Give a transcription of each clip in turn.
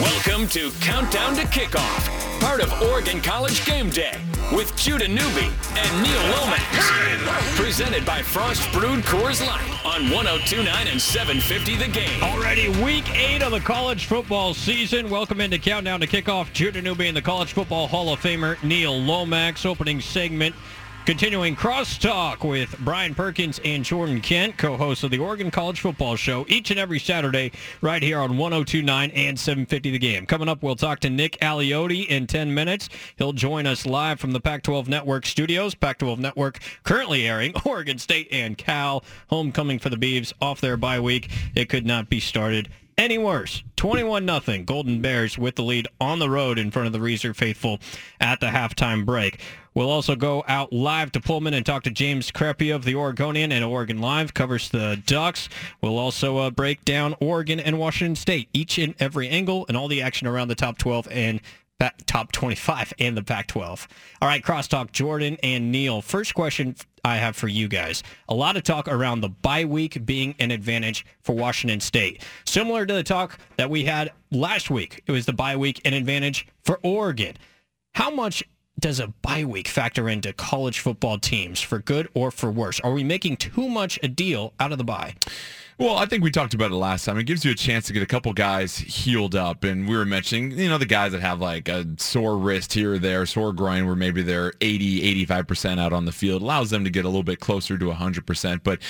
Welcome to Countdown to Kickoff, part of Oregon College Game Day with Judah Newby and Neil Lomax. Presented by Frost Brewed Coors Light on 1029 and 750 The Game. Already week eight of the college football season. Welcome into Countdown to Kickoff. Judah Newby and the College Football Hall of Famer Neil Lomax. Opening segment Continuing crosstalk with Brian Perkins and Jordan Kent, co-hosts of the Oregon College Football Show, each and every Saturday right here on 1029 and 750 The Game. Coming up, we'll talk to Nick Aliotti in 10 minutes. He'll join us live from the Pac-12 Network studios. Pac-12 Network currently airing Oregon State and Cal. Homecoming for the Beavs off their bye week. It could not be started any worse. 21 nothing. Golden Bears with the lead on the road in front of the Reser faithful at the halftime break. We'll also go out live to Pullman and talk to James Crepea of the Oregonian and Oregon Live covers the Ducks. We'll also uh, break down Oregon and Washington State, each in every angle and all the action around the top 12 and top 25 and the Pac-12. All right, crosstalk Jordan and Neil. First question I have for you guys. A lot of talk around the bye week being an advantage for Washington State. Similar to the talk that we had last week. It was the bye week an advantage for Oregon. How much does a bye week factor into college football teams for good or for worse? Are we making too much a deal out of the bye? Well, I think we talked about it last time. It gives you a chance to get a couple guys healed up. And we were mentioning, you know, the guys that have like a sore wrist here or there, sore groin, where maybe they're 80, 85% out on the field, allows them to get a little bit closer to 100%. But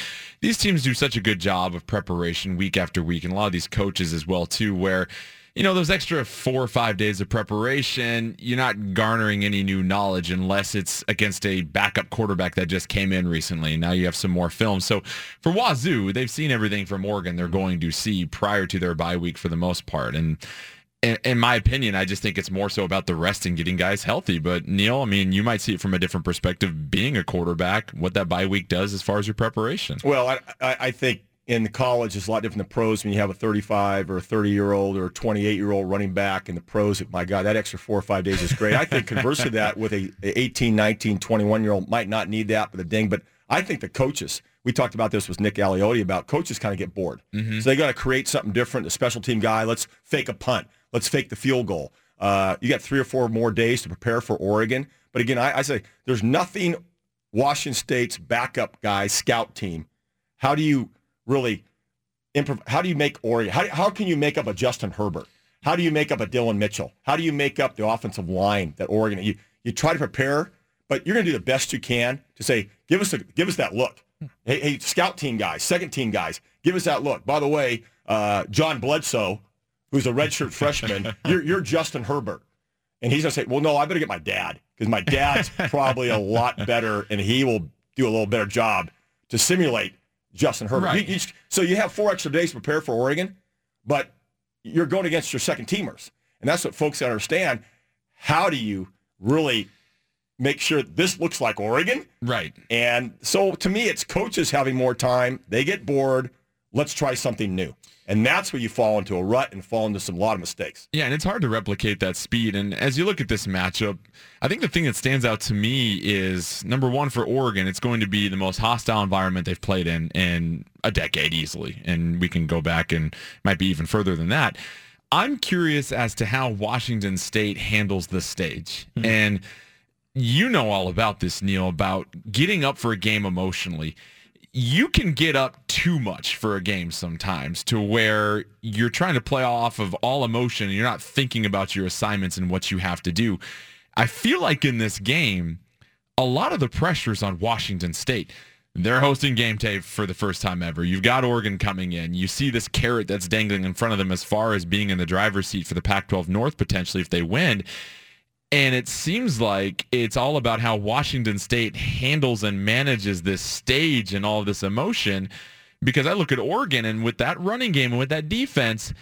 these teams do such a good job of preparation week after week. And a lot of these coaches as well, too, where you know, those extra four or five days of preparation, you're not garnering any new knowledge unless it's against a backup quarterback that just came in recently. Now you have some more film. So for Wazoo, they've seen everything from Oregon they're going to see prior to their bye week for the most part. And in, my opinion, I just think it's more so about the rest and getting guys healthy. But Neil, I mean, you might see it from a different perspective, being a quarterback, what that bye week does as far as your preparation. Well, I, I think in the college is a lot different than pros when you have a 35 or a 30 year old or a 28 year old running back in the pros my god that extra four or five days is great. I think conversely that with a, 18 19 21 year old might not need that but the ding but i think the coaches we talked about this with nick aliotti about coaches kind of get bored. Mm-hmm. so they got to create something different the special team guy let's fake a punt let's fake the field goal. Uh, you got three or four more days to prepare for oregon but again I, I say there's nothing washington state's backup guy scout team how do you really improv. How do you make Oregon? How, how can you make up a Justin Herbert? How do you make up a Dillon Mitchell? How do you make up the offensive line that Oregon? You you try to prepare, but you're going to do the best you can to say, give us a, give us that look. Hey, hey, scout team guys, second team guys, give us that look. By the way, uh, John Bledsoe, who's a redshirt freshman, you're, you're Justin Herbert. And he's going to say, well, no, I better get my dad because my dad's probably a lot better and he will do a little better job to simulate Justin Herbert. Right. You, you, so you have four extra days to prepare for Oregon, but you're going against your second teamers. And that's what folks understand. How do you really make sure this looks like Oregon? Right. And so to me, it's coaches having more time. They get bored. Let's try something new. And that's where you fall into a rut and fall into some lot of mistakes. Yeah, and it's hard to replicate that speed. And as you look at this matchup, I think the thing that stands out to me is number one for Oregon, it's going to be the most hostile environment they've played in in a decade easily. And we can go back and might be even further than that. I'm curious as to how Washington State handles the stage. Mm-hmm. And you know all about this, Neil, about getting up for a game emotionally you can get up too much for a game sometimes to where you're trying to play off of all emotion and you're not thinking about your assignments and what you have to do. I feel like in this game, a lot of the pressure is on Washington State. They're hosting game tape for the first time ever. You've got Oregon coming in. You see this carrot that's dangling in front of them as far as being in the driver's seat for the Pac-12 North potentially if they win. And it seems like it's all about how Washington State handles and manages this stage and all this emotion. Because I look at Oregon and with that running game and with that defense,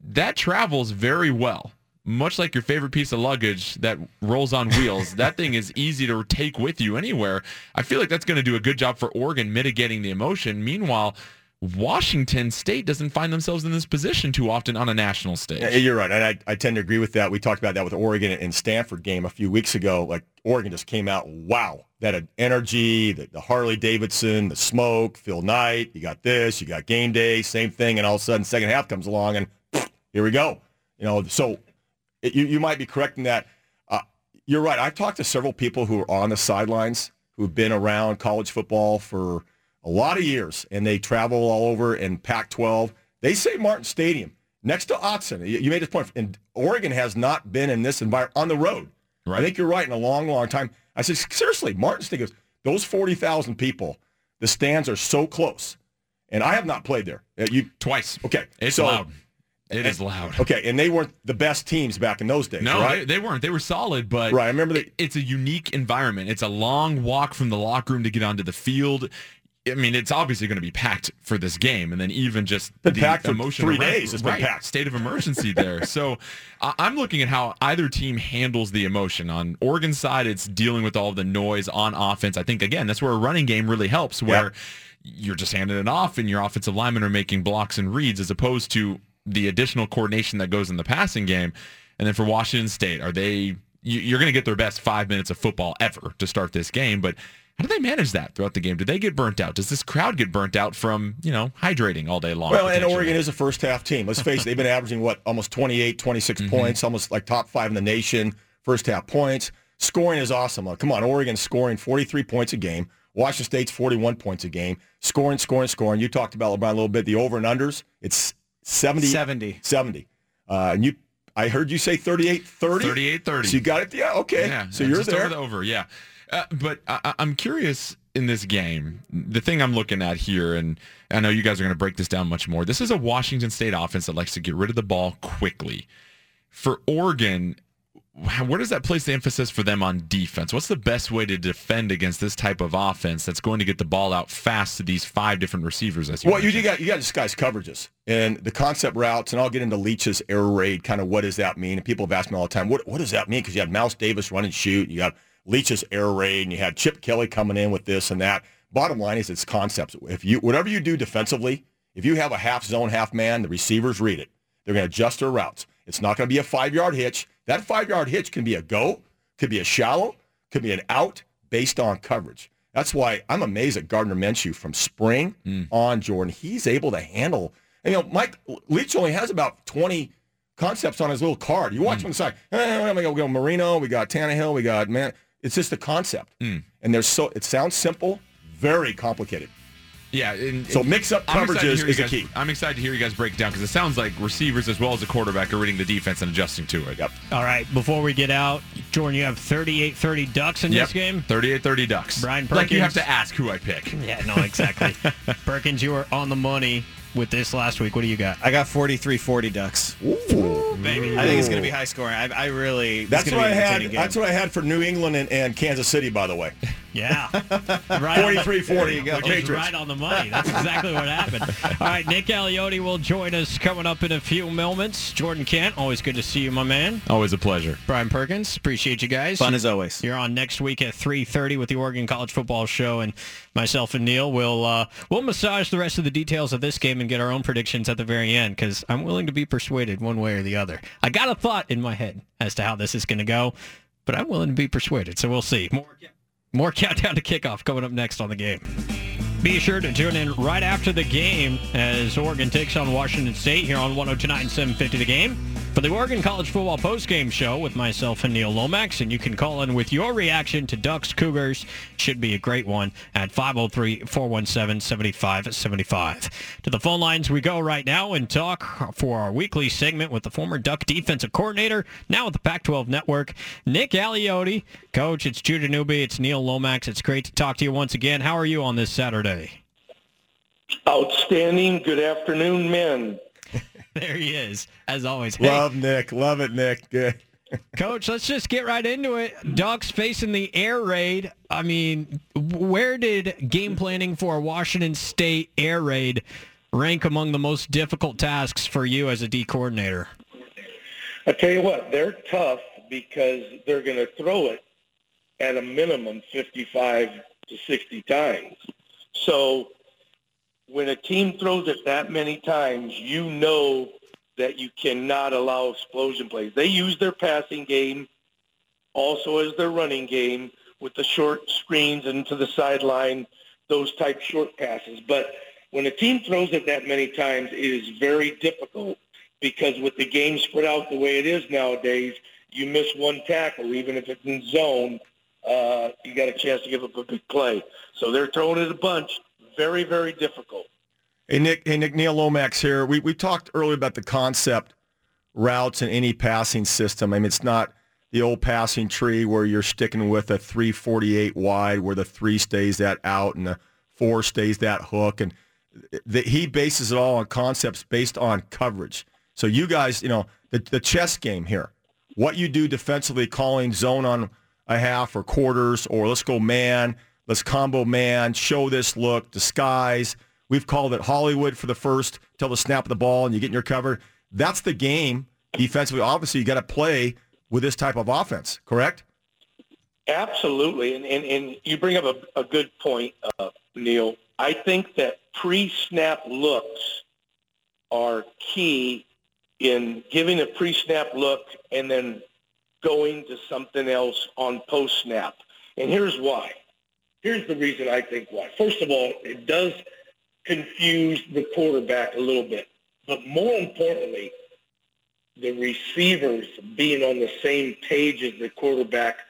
that travels very well. Much like your favorite piece of luggage that rolls on wheels, that thing is easy to take with you anywhere. I feel like that's going to do a good job for Oregon mitigating the emotion. Meanwhile, Washington State doesn't find themselves in this position too often on a national stage. Yeah, you're right. And I, I tend to agree with that. We talked about that with Oregon and Stanford game a few weeks ago. Like Oregon just came out, wow, that energy, the, the Harley Davidson, the smoke, Phil Knight, you got this, you got game day, same thing. And all of a sudden, second half comes along and here we go. You know, so it, you you might be correct in that. Uh, you're right. I've talked to several people who are on the sidelines who've been around college football for a lot of years, and they travel all over in Pac-12. They say Martin Stadium next to. You, you made this point, and Oregon has not been in this environment on the road. Right. I think you're right in a long, long time. I said seriously, Martin Stadium. Those forty thousand people, the stands are so close, and I have not played there. Uh, You Twice. okay? It's so, loud. It is loud. Okay, and they weren't the best teams back in those days, No, right? they, they weren't. They were solid, but Right, I remember that- it's a unique environment. It's a long walk from the locker room to get onto the field. I mean, it's obviously going to be packed for this game, and then even just the packed for emotion three days. Been right, packed. State of emergency there. so I- I'm looking at how either team handles the emotion. On Oregon's side, it's dealing with all the noise on offense. I think again, that's where a running game really helps, where you're just handing it off, and your offensive linemen are making blocks and reads, as opposed to the additional coordination that goes in the passing game. And then for Washington State, are they? you- You're going to get their best five minutes of football ever to start this game, but how do they manage that throughout the game? Do they get burnt out? Does this crowd get burnt out from you know hydrating all day long? Well, and? Oregon is a first half team. Let's face it, they've been averaging what almost 28, 26 Mm-hmm. points, almost like top five in the nation. First half points. Scoring is awesome. Come on, Oregon's scoring 43 points a game. Washington State's 41 points a game. Scoring, scoring, scoring. You talked about LeBron a little bit. The over and unders. It's 70. 70. 70. Uh, and you, I heard you say 38, 30. 38 30. So you got it. Yeah. Okay. Yeah, so yeah, you're just there. over the over. Yeah, uh, but I, I'm curious in this game. The thing I'm looking at here, and I know you guys are going to break this down much more. This is a Washington State offense that likes to get rid of the ball quickly. For Oregon, where does that place the emphasis for them on defense? What's the best way to defend against this type of offense that's going to get the ball out fast to these five different receivers? As you Well, you, mentioned? you got you got disguised coverages and the concept routes, and I'll get into Leach's air raid. Kind of what does that mean? And people have asked me all the time, what what does that mean? Because you had Mouse Davis run and shoot, you got Leach's air raid, and you had Chip Kelly coming in with this and that. Bottom line is it's concepts. If you whatever you do defensively, if you have a half zone, half man, the receivers read it. They're going to adjust their routes. It's not going to be a five yard hitch. That five yard hitch can be a go, could be a shallow, could be an out based on coverage. That's why I'm amazed at Gardner Minshew from spring on Jordan. He's able to handle. And, you know, Mike Leach only has about 20 concepts on his little card. You watch him on the side. Eh, we got, we got Marino, we got Tannehill, we got man. It's just a concept, mm. and there's so it sounds simple, very complicated. Yeah. And, So mix up I'm excited to coverages hear is you the guys- key. I'm excited to hear you guys break it down because it sounds like receivers as well as a quarterback are reading the defense and adjusting to it. Yep. All right, before we get out, Jordan, you have 38-30 Ducks in Yep. this game. 38-30 Ducks. Brian Perkins. Like you have to ask who I pick. Yeah, no, exactly. Perkins, you are on the money with this last week. What do you got? I got 43-40 Ducks. Ooh, Baby. I think it's going to be high scoring. I, I really. That's what I had. game. That's what I had for New England and, and Kansas City, by the way. Yeah. Right 43-40. There you go. Which is Patriots. right on the money. That's exactly what happened. All right, Nick Aliotti will join us coming up in a few moments. Jordan Kent, always good to see you, my man. Always a pleasure. Brian Perkins, appreciate you guys. Fun as always. You're on next week at 3:30 with the Oregon College Football Show, and myself and Neil will uh, we'll massage the rest of the details of this game and get our own predictions at the very end because I'm willing to be persuaded one way or the other. I got a thought in my head as to how this is going to go, but I'm willing to be persuaded. So we'll see. More more countdown to kickoff coming up next on the game. Be sure to tune in right after the game as Oregon takes on Washington State here on 1029 750 the game for the Oregon College Football postgame show with myself and Neil Lomax. And you can call in with your reaction to Ducks Cougars. Should be a great one at 503-417-7575. To the phone lines we go right now and talk for our weekly segment with the former Duck defensive coordinator, now with the Pac-12 Network, Nick Aliotti. Coach, it's Judah Newby. It's Neil Lomax. It's great to talk to you once again. How are you on this Saturday? Outstanding. Good afternoon, men. There he is, as always. Hey, Love Nick. Love it, Nick. Good. Coach, let's just get right into it. Ducks facing the air raid. I mean, where did game planning for a Washington State air raid rank among the most difficult tasks for you as a D coordinator? I tell you what, they're tough because they're going to throw it at a minimum 55 to 60 times. So when a team throws it that many times, you know that you cannot allow explosion plays. They use their passing game also as their running game with the short screens and to the sideline, those type short passes. But when a team throws it that many times, it is very difficult because with the game spread out the way it is nowadays, you miss one tackle, even if it's in zone, uh, you got a chance to give up a big play. So they're throwing it a bunch. Very, very difficult. Hey Nick, hey Nick, Neil Lomax here. We we talked earlier about the concept routes in any passing system. I mean, it's not the old passing tree where you're sticking with a 348 wide, where the three stays that out and the four stays that hook, and the, he bases it all on concepts based on coverage. So you guys, you know, the the chess game here, what you do defensively, calling zone on a half or quarters, or let's go man, let's combo man, show this look, disguise. We've called it Hollywood for the first till the snap of the ball and you get in your cover. That's the game defensively. Obviously, you got to play with this type of offense, correct? Absolutely. And, and, and you bring up a, a good point, uh, Neil. I think that pre-snap looks are key in giving a pre-snap look and then going to something else on post-snap. And here's why. Here's the reason I think why. First of all, it does confuse the quarterback a little bit. But more importantly, the receivers being on the same page as the quarterback,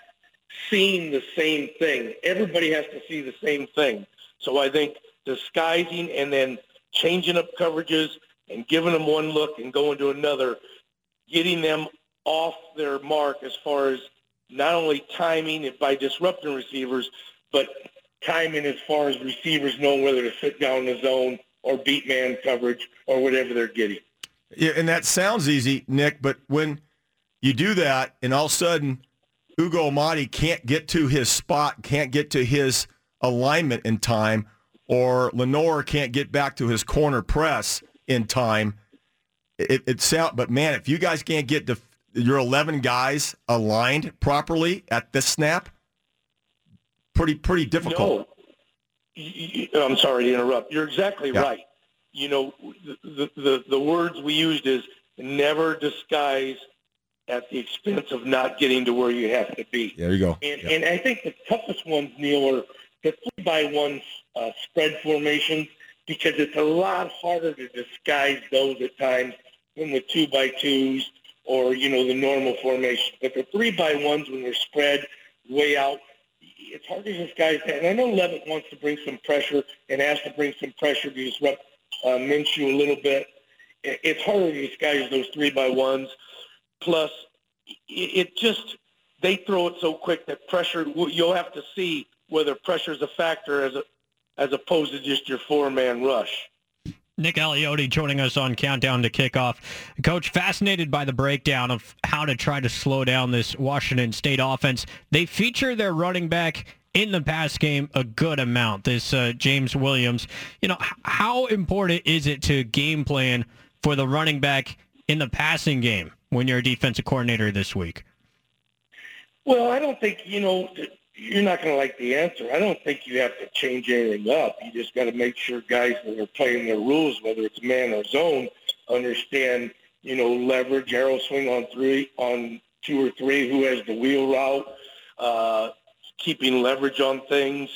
seeing the same thing. Everybody has to see the same thing. So I think disguising and then changing up coverages and giving them one look and going to another, getting them off their mark as far as not only timing it by disrupting receivers, but timing as far as receivers knowing whether to sit down in the zone or beat man coverage or whatever they're getting. Yeah, and that sounds easy, Nick, but when you do that and all of a sudden Ugo Amadi can't get to his spot, can't get to his alignment in time, or Lenoir can't get back to his corner press in time, it, it but man, if you guys can't get your 11 guys aligned properly at this snap, pretty pretty difficult. No, I'm sorry to interrupt. You're exactly yeah. right. You know, the, the the words we used is never disguise at the expense of not getting to where you have to be. There you go. And, yeah. and I think the toughest ones, Neil, are the three by one uh, spread formations because it's a lot harder to disguise those at times than the two by twos or, you know, the normal formation. But the three by ones when they're spread way out, it's hard to disguise that. And I know Leavitt wants to bring some pressure and has to bring some pressure to disrupt uh, Minshew a little bit. It's harder to disguise those three by ones. Plus, it just they throw it so quick that pressure. You'll have to see whether pressure is a factor as a, as opposed to just your four man rush. Nick Aliotti joining us on Countdown to Kickoff. Coach, fascinated by the breakdown of how to try to slow down this Washington State offense. They feature their running back in the pass game a good amount, this uh, James Williams. You know, how important is it to game plan for the running back in the passing game when you're a defensive coordinator this week? Well, I don't think, you know, you're not going to like the answer. I don't think you have to change anything up. You just got to make sure guys that are playing their rules, whether it's man or zone, understand, you know, leverage, arrow swing on three, on two or three, who has the wheel route, uh, keeping leverage on things.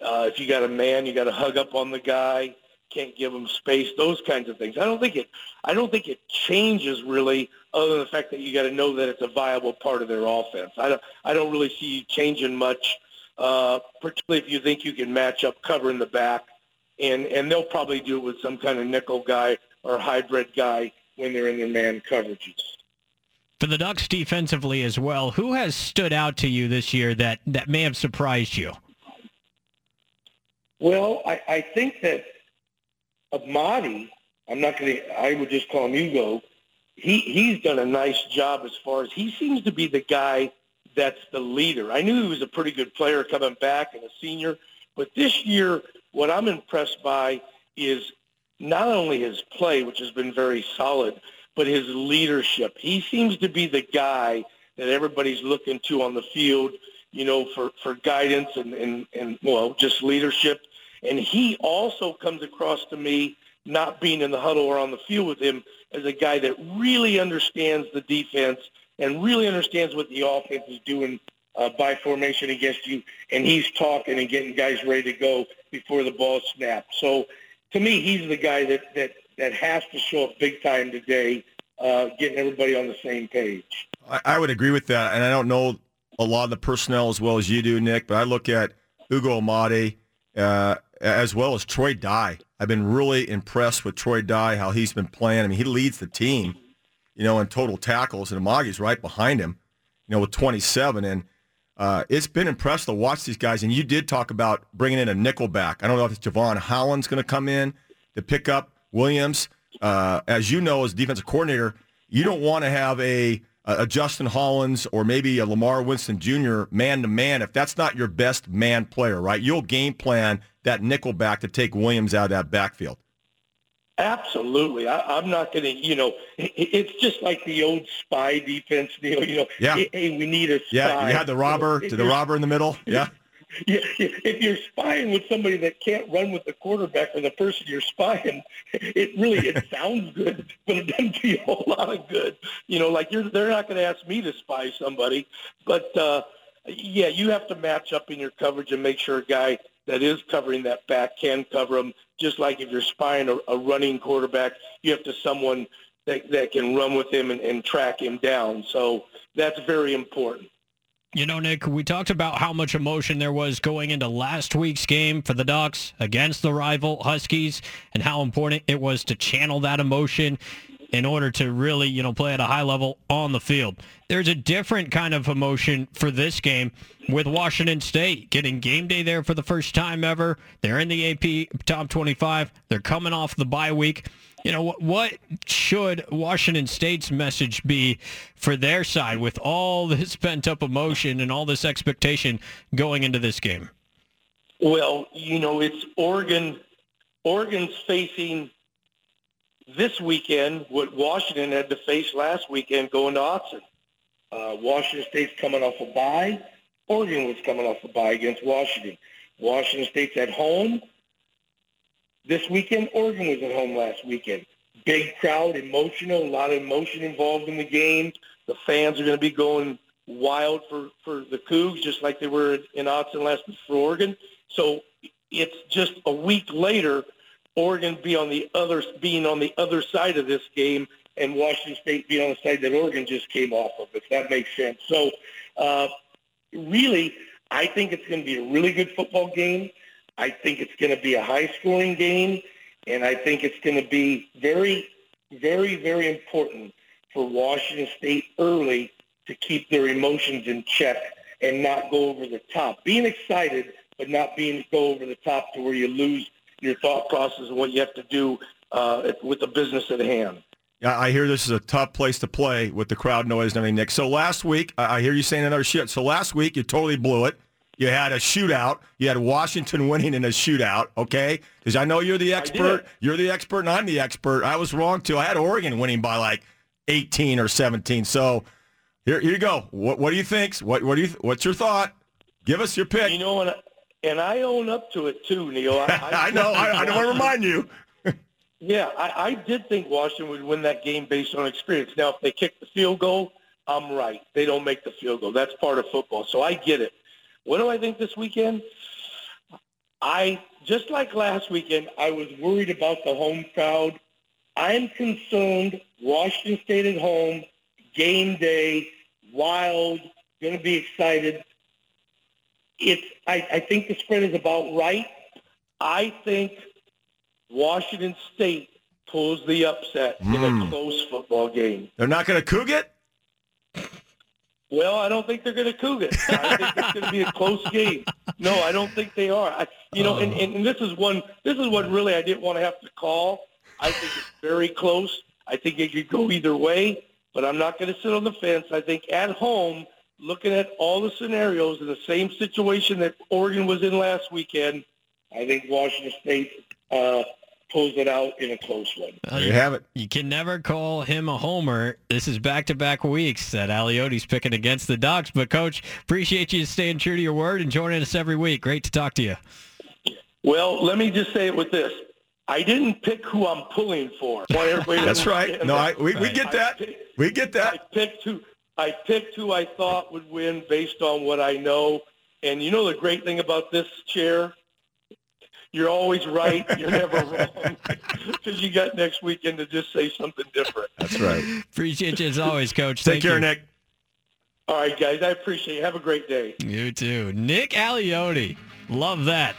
Uh, if you got a man, you got to hug up on the guy. Can't give them space. Those kinds of things. I don't think it. I don't think it changes really other than the fact that you got to know that it's a viable part of their offense. I don't, I don't really see you changing much, uh, particularly if you think you can match up cover in the back, and and they'll probably do it with some kind of nickel guy or hybrid guy when they're in their man coverages. For the Ducks defensively as well, who has stood out to you this year that, that may have surprised you? Well, I, I think that Amadi, I'm not going to, I would just call him Ugo, he he's done a nice job as far as he seems to be the guy that's the leader. I knew he was a pretty good player coming back and a senior, but this year what I'm impressed by is not only his play, which has been very solid, but his leadership. He seems to be the guy that everybody's looking to on the field, you know, for, for guidance and, and, and, well, just leadership. And he also comes across to me not being in the huddle or on the field with him as a guy that really understands the defense and really understands what the offense is doing uh, by formation against you, and he's talking and getting guys ready to go before the ball snaps. So to me, he's the guy that, that, that has to show up big time today uh, getting everybody on the same page. I, I would agree with that, and I don't know a lot of the personnel as well as you do, Nick. But I look at Ugo Amadi uh, as well as Troy Dye. I've been really impressed with Troy Dye, how he's been playing. I mean, he leads the team, you know, in total tackles, and Amadi's right behind him, you know, with 27. And uh, it's been impressive to watch these guys. And you did talk about bringing in a nickel back. I don't know if it's Jevon Holland's going to come in to pick up Williams. Uh, as you know, as defensive coordinator, you don't want to have a a Justin Hollins or maybe a La'Mar Winston Jr. man to man if that's not your best man player, right? You'll game plan that nickel back to take Williams out of that backfield. Absolutely. I, I'm not going to, you know, it, it's just like the old spy defense, Neil. You know, Yeah. hey, we need a spy. Yeah, you had the robber to the robber in the middle. Yeah. Yeah, if you're spying with somebody that can't run with the quarterback or the person you're spying, it really it sounds good, but it doesn't do you a whole lot of good. You know, like you're they're not going to ask me to spy somebody, but uh, yeah, you have to match up in your coverage and make sure a guy that is covering that back can cover him. Just like if you're spying a, a running quarterback, you have to someone that that can run with him and, and track him down. So that's very important. You know, Nick, we talked about how much emotion there was going into last week's game for the Ducks against the rival Huskies and how important it was to channel that emotion in order to really, you know, play at a high level on the field. There's a different kind of emotion for this game with Washington State getting game day there for the first time ever. They're in the AP top 25. They're coming off the bye week. You know, what, should Washington State's message be for their side with all this pent-up emotion and all this expectation going into this game? Well, you know, it's Oregon. Oregon's facing this weekend what Washington had to face last weekend going to Autzen. Uh, Washington State's coming off a bye. Oregon was coming off a bye against Washington. Washington State's at home this weekend. Oregon was at home last weekend. Big crowd, emotional, a lot of emotion involved in the game. The fans are going to be going wild for, for the Cougs, just like they were in Autzen last week for Oregon. So it's just a week later, Oregon be on the other being on the other side of this game, and Washington State being on the side that Oregon just came off of. If that makes sense. So uh, really, I think it's going to be a really good football game. I think it's going to be a high-scoring game, and I think it's going to be very, very, very important for Washington State early to keep their emotions in check and not go over the top. Being excited, but not being go over the top to where you lose your thought process and what you have to do uh, with the business at hand. Yeah, I hear this is a tough place to play with the crowd noise and everything, Nick. So last week, I hear you saying another shit. So last week, you totally blew it. You had a shootout. You had Washington winning in a shootout, okay? Because I know you're the expert. You're the expert, and I'm the expert. I was wrong, too. I had Oregon winning by like 18 or 17. So here, here you go. What, what do you think? What, what do you? What's your thought? Give us your pick. You know, I, and I own up to it too, Neil. I, I know. I, I don't want to remind you. Yeah, I, I did think Washington would win that game based on experience. Now, if they kick the field goal, I'm right. They don't make the field goal. That's part of football. So I get it. What do I think this weekend? I just like last weekend, I was worried about the home crowd. I'm concerned Washington State at home, game day, wild, going to be excited. It's I, I think the spread is about right. I think Washington State pulls the upset in Hmm. a close football game. They're not going to coog it. Well, I don't think they're going to coog it. I think it's going to be a close game. No, I don't think they are. I, you know, and, and, and this is one. This is what really I didn't want to have to call. I think it's very close. I think it could go either way, but I'm not going to sit on the fence. I think at home, looking at all the scenarios in the same situation that Oregon was in last weekend, I think Washington State uh, pulls it out in a close one. Uh, There you have it. You can never call him a homer. This is back-to-back weeks that Aliotti's picking against the Ducks. But, Coach, appreciate you staying true to your word and joining us every week. Great to talk to you. Well, let me just say it with this. I didn't pick who I'm pulling for. I want everybody to That's right. understand No, I, that. we, we get that. I picked- We get that. I that. picked who I picked who I thought would win based on what I know. And you know the great thing about this chair, You're always right. You're never wrong because you got next weekend to just say something different. That's right. Appreciate you as always, Coach. Take Thank care, you. Nick. All right, guys. I appreciate it. Have a great day. You too. Nick Aliotti. Love that.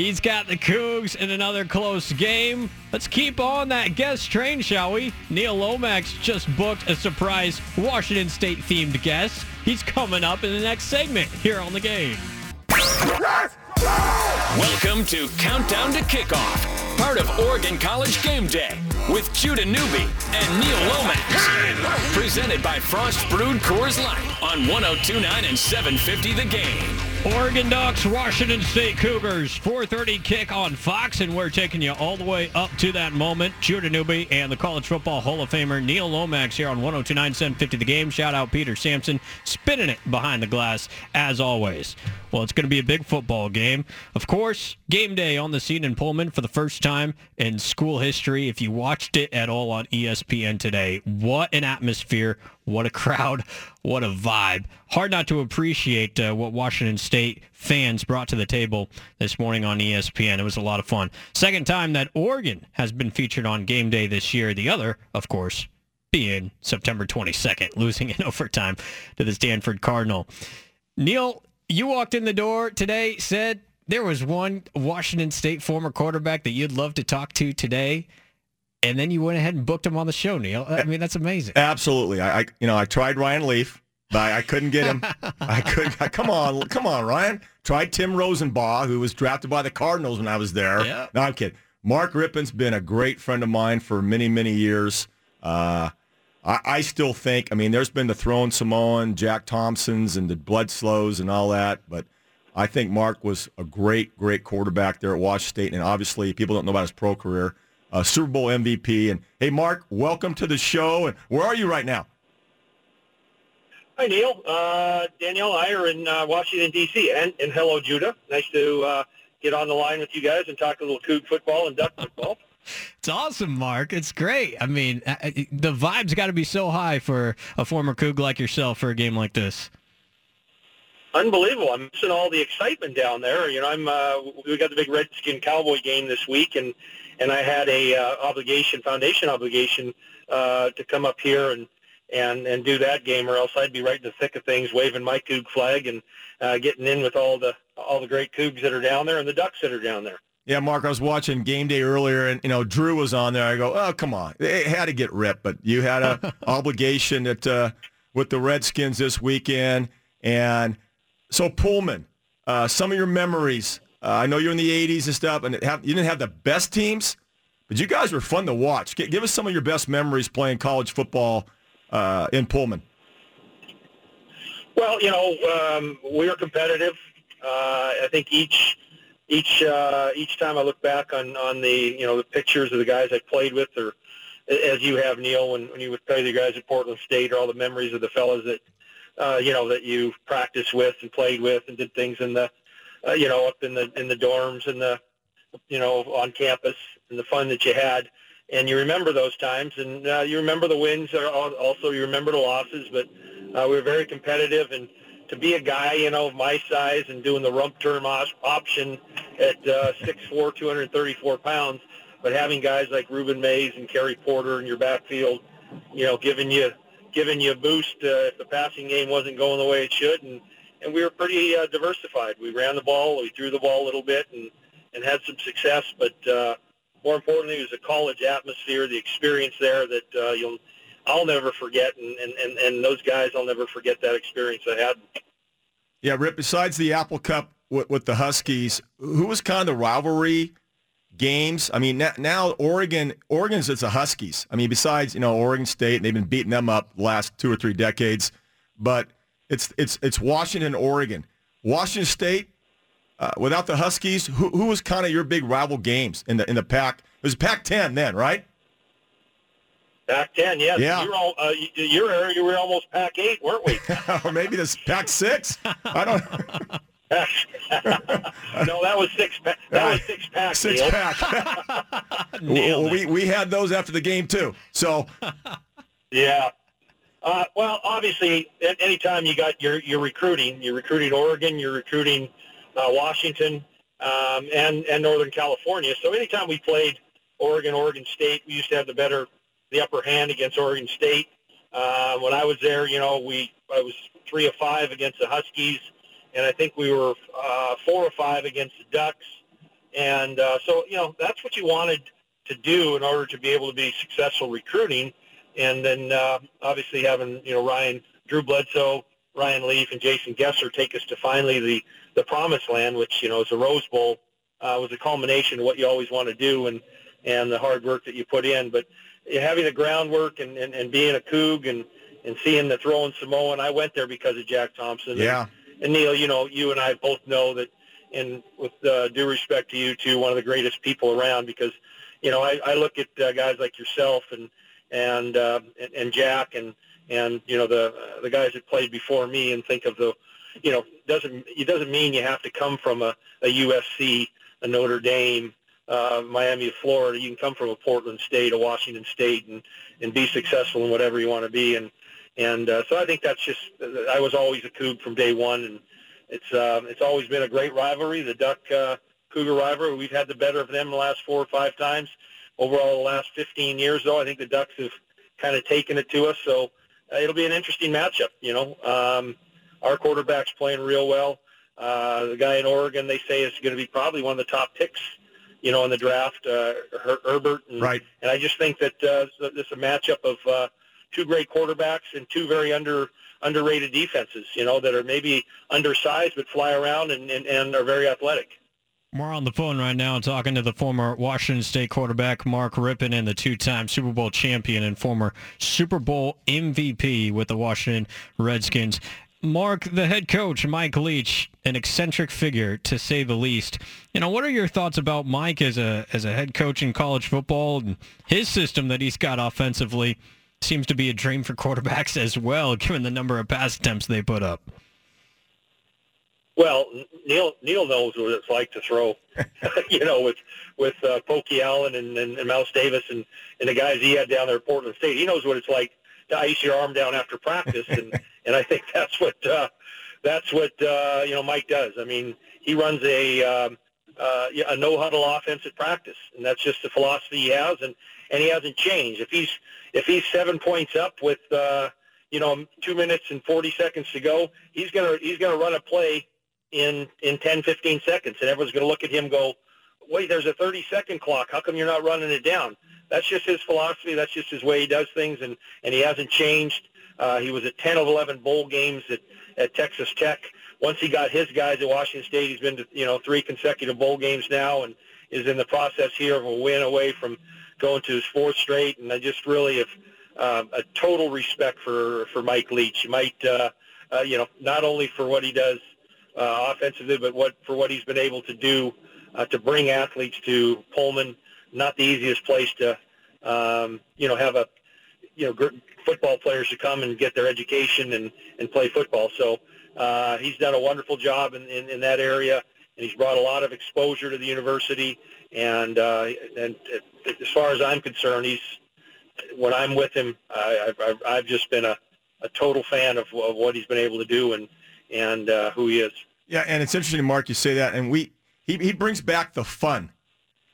He's got the Cougs in another close game. Let's keep on that guest train, shall we? Neil Lomax just booked a surprise Washington State themed guest. He's coming up in the next segment here on the game. Welcome to Countdown to Kickoff, part of Oregon College Game Day with Judah Newby and Neil Lomax. Presented by Frost Brewed Coors Light on 1029 and 750 The Game. Oregon Ducks, Washington State Cougars, 4:30 kick on Fox, and we're taking you all the way up to that moment. Judah Newby and the College Football Hall of Famer Neil Lomax here on 102.9 750 The Game. Shout out Peter Sampson, spinning it behind the glass as always. Well, it's going to be a big football game. Of course, game day on the scene in Pullman for the first time in school history. If you watched it at all on ESPN today, what an atmosphere, what a crowd, what a vibe. Hard not to appreciate uh, what Washington State fans brought to the table this morning on ESPN. It was a lot of fun. Second time that Oregon has been featured on game day this year. The other, of course, being September 22nd, losing in overtime to the Stanford Cardinal. Neil, you walked in the door today, said there was one Washington State former quarterback that you'd love to talk to today, and then you went ahead and booked him on the show, Neil. I mean, that's amazing. Absolutely. I, I you know, I tried Ryan Leaf, but I, I couldn't get him. I couldn't. I, come on, come on, Ryan. Tried Timm Rosenbach, who was drafted by the Cardinals when I was there. Yeah. No, I'm kidding. Mark Rypien's been a great friend of mine for many, many years. Uh, I, I still think. I mean, there's been the Throwin' Samoan, Jack Thompsons, and the Bledsoes and all that, but. I think Mark was a great, great quarterback there at Washington State, and obviously people don't know about his pro career. Uh, Super Bowl MVP. And hey, Mark, welcome to the show. And where are you right now? Hi, Neil. Uh, Danielle and I are in uh, Washington, D.C. And, and hello, Judah. Nice to uh, get on the line with you guys and talk a little Coug football and Duck football. It's awesome, Mark. It's great. I mean, uh, uh, the vibe's got to be so high for a former Coug like yourself for a game like this. Unbelievable. I'm missing all the excitement down there. You know, I'm uh, we got the big Redskin Cowboy game this week, and and I had a uh, obligation, foundation obligation, uh, to come up here and and and do that game, or else I'd be right in the thick of things, waving my Coug flag and uh, getting in with all the all the great Cougs that are down there and the Ducks that are down there. Yeah, Mark, I was watching game day earlier, and you know Drew was on there. I go, oh come on, it had to get ripped, but you had an obligation that uh, with the Redskins this weekend, and so Pullman, uh, some of your memories. Uh, I know you're in the '80s and stuff, and have, you didn't have the best teams, but you guys were fun to watch. G- give us some of your best memories playing college football uh, in Pullman. Well, you know, um, we were competitive. Uh, I think each each uh, each time I look back on on the you know the pictures of the guys I played with, or as you have Neil when when you would play the guys at Portland State, or all the memories of the fellas that uh, you know that you practiced with and played with and did things in the uh, you know up in the in the dorms and the you know on campus and the fun that you had. And you remember those times, and uh, you remember the wins. or Also, you remember the losses. But uh, we were very competitive, and to be a guy, you know, of my size and doing the rump term option at uh, 6'4", 234 pounds, but having guys like Rueben Mayes and Kerry Porter in your backfield, you know, giving you giving you a boost uh, if the passing game wasn't going the way it should, and and we were pretty uh, diversified. We ran the ball, we threw the ball a little bit, and and had some success. But uh, more importantly, it was a college atmosphere, the experience there that uh, you'll I'll never forget, and, and, and, and those guys, I'll never forget that experience I had. Yeah, Rip. Besides the Apple Cup with, with the Huskies, who was kind of the rivalry games? I mean, now, now Oregon, Oregon's it's the Huskies. I mean, besides you know Oregon State, they've been beating them up the last two or three decades, but it's it's it's Washington, Oregon, Washington State. Uh, without the Huskies, who, who was kind of your big rival games in the in the pack? It was Pac-10 then, right? Pac-10, yes. Yeah. You're all, uh, your area, you were almost Pac-8, weren't we? or maybe this Pac-6? I don't. no, that was six. Pa- that was six pack. Six Neil. pack. Well, we we had those after the game too. So Yeah. Uh, well, obviously, at any time you got your you're recruiting, you're recruiting Oregon, you're recruiting uh, Washington. um, and and Northern California. So anytime we played Oregon, Oregon State, we used to have the better, the upper hand against Oregon State. Uh, when I was there, you know, we I was three of five against the Huskies, and I think we were uh, four or five against the Ducks. And uh, so, you know, that's what you wanted to do in order to be able to be successful recruiting. And then uh, obviously having, you know, Ryan, Drew Bledsoe, Ryan Leaf, and Jason Gesser take us to finally the, the promised land, which, you know, is the Rose Bowl, uh, was a culmination of what you always want to do and, and the hard work that you put in. But having the groundwork and, and, and being a Coug and, and seeing the throwing Samoan, I went there because of Jack Thompson. Yeah. And, and Neil, you know, you and I both know that and with uh, due respect to you two, one of the greatest people around because, you know, I, I look at uh, guys like yourself and and, uh, and Jack and and you know the the guys that played before me and think of the, you know, doesn't it doesn't mean you have to come from a, a USC, a Notre Dame, uh, Miami of Florida. You can come from a Portland State, a Washington State, and and be successful in whatever you want to be. And and uh, so I think that's just I was always a Coug from day one, and it's uh, it's always been a great rivalry, the Duck uh, Cougar rivalry. We've had the better of them the last four or five times. Overall, the last 15 years, though, I think the Ducks have kind of taken it to us. So uh, it'll be an interesting matchup. You know, um, our quarterback's playing real well. Uh, the guy in Oregon, they say, is going to be probably one of the top picks, you know, in the draft, uh, Her- Herbert. And, Right. And I just think that uh, this is a matchup of uh, two great quarterbacks and two very under underrated defenses, you know, that are maybe undersized but fly around and, and, and are very athletic. We're on the phone right now talking to the former Washington State quarterback Mark Rypien and the two-time Super Bowl champion and former Super Bowl MVP with the Washington Redskins. Mark, the head coach, Mike Leach, an eccentric figure to say the least. You know, what are your thoughts about Mike as a as a head coach in college football and his system that he's got offensively seems to be a dream for quarterbacks as well, given the number of pass attempts they put up. Well, Neil Neil knows what it's like to throw, you know, with with uh, Pokey Allen and, and, and Mouse Davis and, and the guys he had down there at Portland State. He knows what it's like to ice your arm down after practice, and and I think that's what uh, that's what uh, you know Mike does. I mean, he runs a um, uh, a no huddle offense at practice, and that's just the philosophy he has, and and he hasn't changed. If he's if he's seven points up with uh, you know two minutes and forty seconds to go, he's gonna he's gonna run a play in in 10, 15 seconds, and everyone's going to look at him go, wait, there's a 30 second clock. How come you're not running it down? That's just his philosophy. That's just his way he does things, and and he hasn't changed. Uh, he was at 10 of 11 bowl games at at Texas Tech. Once he got his guys at Washington State, he's been to you know three consecutive bowl games now, and is in the process here of a win away from going to his fourth straight. And I just really have uh, a total respect for for Mike Leach. Might uh, uh, you know not only for what he does uh, offensively, but what for what he's been able to do uh, to bring athletes to Pullman. Not the easiest place to, um, you know, have a, you know, gr- football players to come and get their education and, and play football. So uh, he's done a wonderful job in, in, in that area, and he's brought a lot of exposure to the university. And uh, and uh, as far as I'm concerned, he's when I'm with him, I, I've, I've just been a, a total fan of, of what he's been able to do and and uh, who he is. Yeah, and it's interesting, Mark, you say that, and we he, he brings back the fun.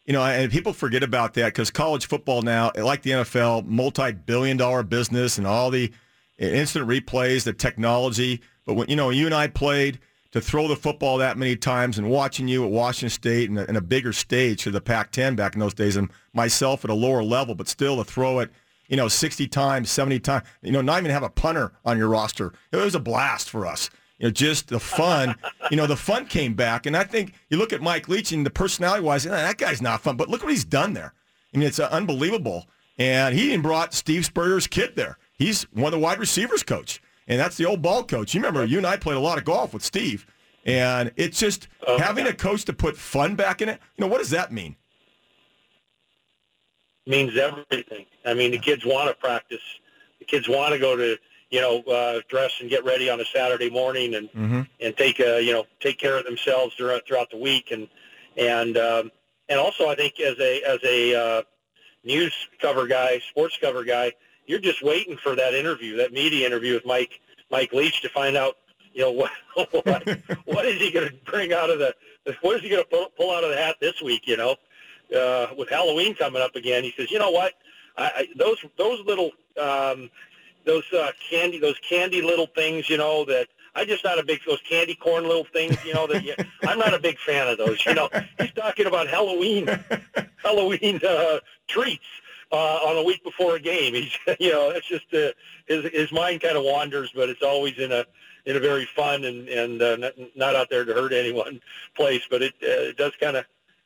You know, and people forget about that because college football now, like the NFL, multi-billion-dollar business and all the instant replays, the technology. But when you know, you and I played to throw the football that many times, and watching you at Washington State and a, and a bigger stage to the Pac-10 back in those days, and myself at a lower level, but still to throw it, you know, 60 times, 70 times, you know, not even have a punter on your roster. It was a blast for us you know, just the fun, you know, the fun came back. And I think you look at Mike Leach and the personality wise, that guy's not fun, but look what he's done there. I mean, it's uh, unbelievable. And he even brought Steve Spurrier's kid there. He's one of the wide receivers coach. And that's the old ball coach. You remember, you and I played a lot of golf with Steve. And it's just Oh, having yeah. a coach to put fun back in it. You know, what does that mean? means everything. I mean, the kids want to practice. The kids want to go to, you know, uh, dress and get ready on a Saturday morning and Mm-hmm. and take uh, you know take care of themselves throughout throughout the week and and um, and also I think as a as a uh, news cover guy, sports cover guy, you're just waiting for that interview, that media interview with Mike Mike Leach to find out you know, what what, what is he going to bring out of the what is he going to pull, pull out of the hat this week? You know, uh, with Halloween coming up again, he says, you know what, I, I, those those little um, those uh, candy those candy little things, you know that. I'm just not a big those candy corn little things, you know. That you, I'm not a big fan of those. You know, he's talking about Halloween, Halloween uh, treats uh, on a week before a game. He's, you know, it's just uh, his his mind kind of wanders, but it's always in a in a very fun and and uh, not, not out there to hurt anyone place. But it uh, it does kind of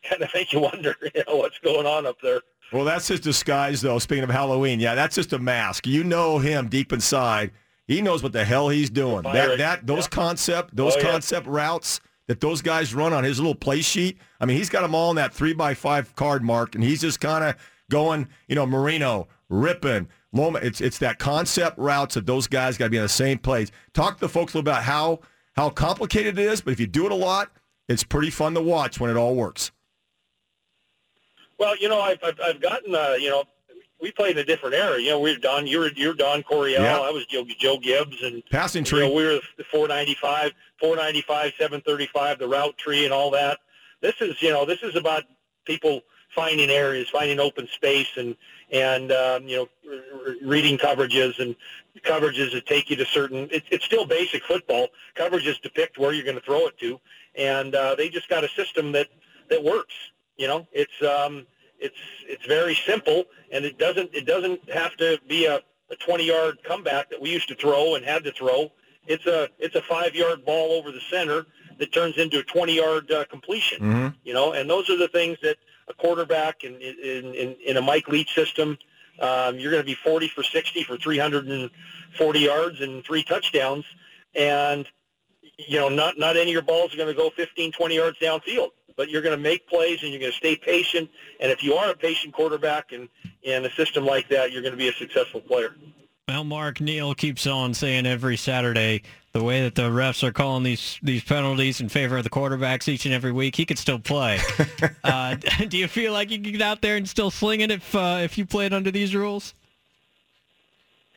kind of make you wonder, you know, what's going on up there. Well, that's his disguise, though. Speaking of Halloween, yeah, that's just a mask. You know him deep inside. He knows what the hell he's doing. That that those Yeah. concept oh, those Oh, yeah. concept routes that those guys run on his little play sheet. I mean, he's got them all in that three by five card mark, and he's just kind of going, you know, Marino, ripping. Loma, it's it's that concept routes that those guys got to be in the same place. Talk to the folks a little about how how complicated it is, but if you do it a lot, it's pretty fun to watch when it all works. Well, you know, I've I've, I've gotten uh, you know, we played in a different era. You know, we were Don, you were you're Don Coryell, Yeah. I was Joe Joe Gibbs, and Passing you tree. know, we were the 495, 495, 735, the route tree, and all that. This is you know, this is about people finding areas, finding open space, and and um, you know, r- reading coverages and coverages that take you to certain. It's it's still basic football. Coverages depict where you're going to throw it to, and uh, they just got a system that that works. You know, it's um, it's it's very simple, and it doesn't it doesn't have to be a, a 20 yard comeback that we used to throw and had to throw. It's a it's a five yard ball over the center that turns into a 20 yard uh, completion. Mhm. You know, and those are the things that a quarterback in in in, in a Mike Leach system. Um, you're going to be 40 for 60 for 340 yards and three touchdowns, and you know, not not any of your balls are going to go 15, 20 yards downfield, but you're going to make plays and you're going to stay patient. And if you are a patient quarterback and in a system like that, you're going to be a successful player. Well, Mark Neal keeps on saying every Saturday the way that the refs are calling these these penalties in favor of the quarterbacks each and every week, he could still play. uh, do you feel like you could get out there and still sling it if uh, if you played under these rules?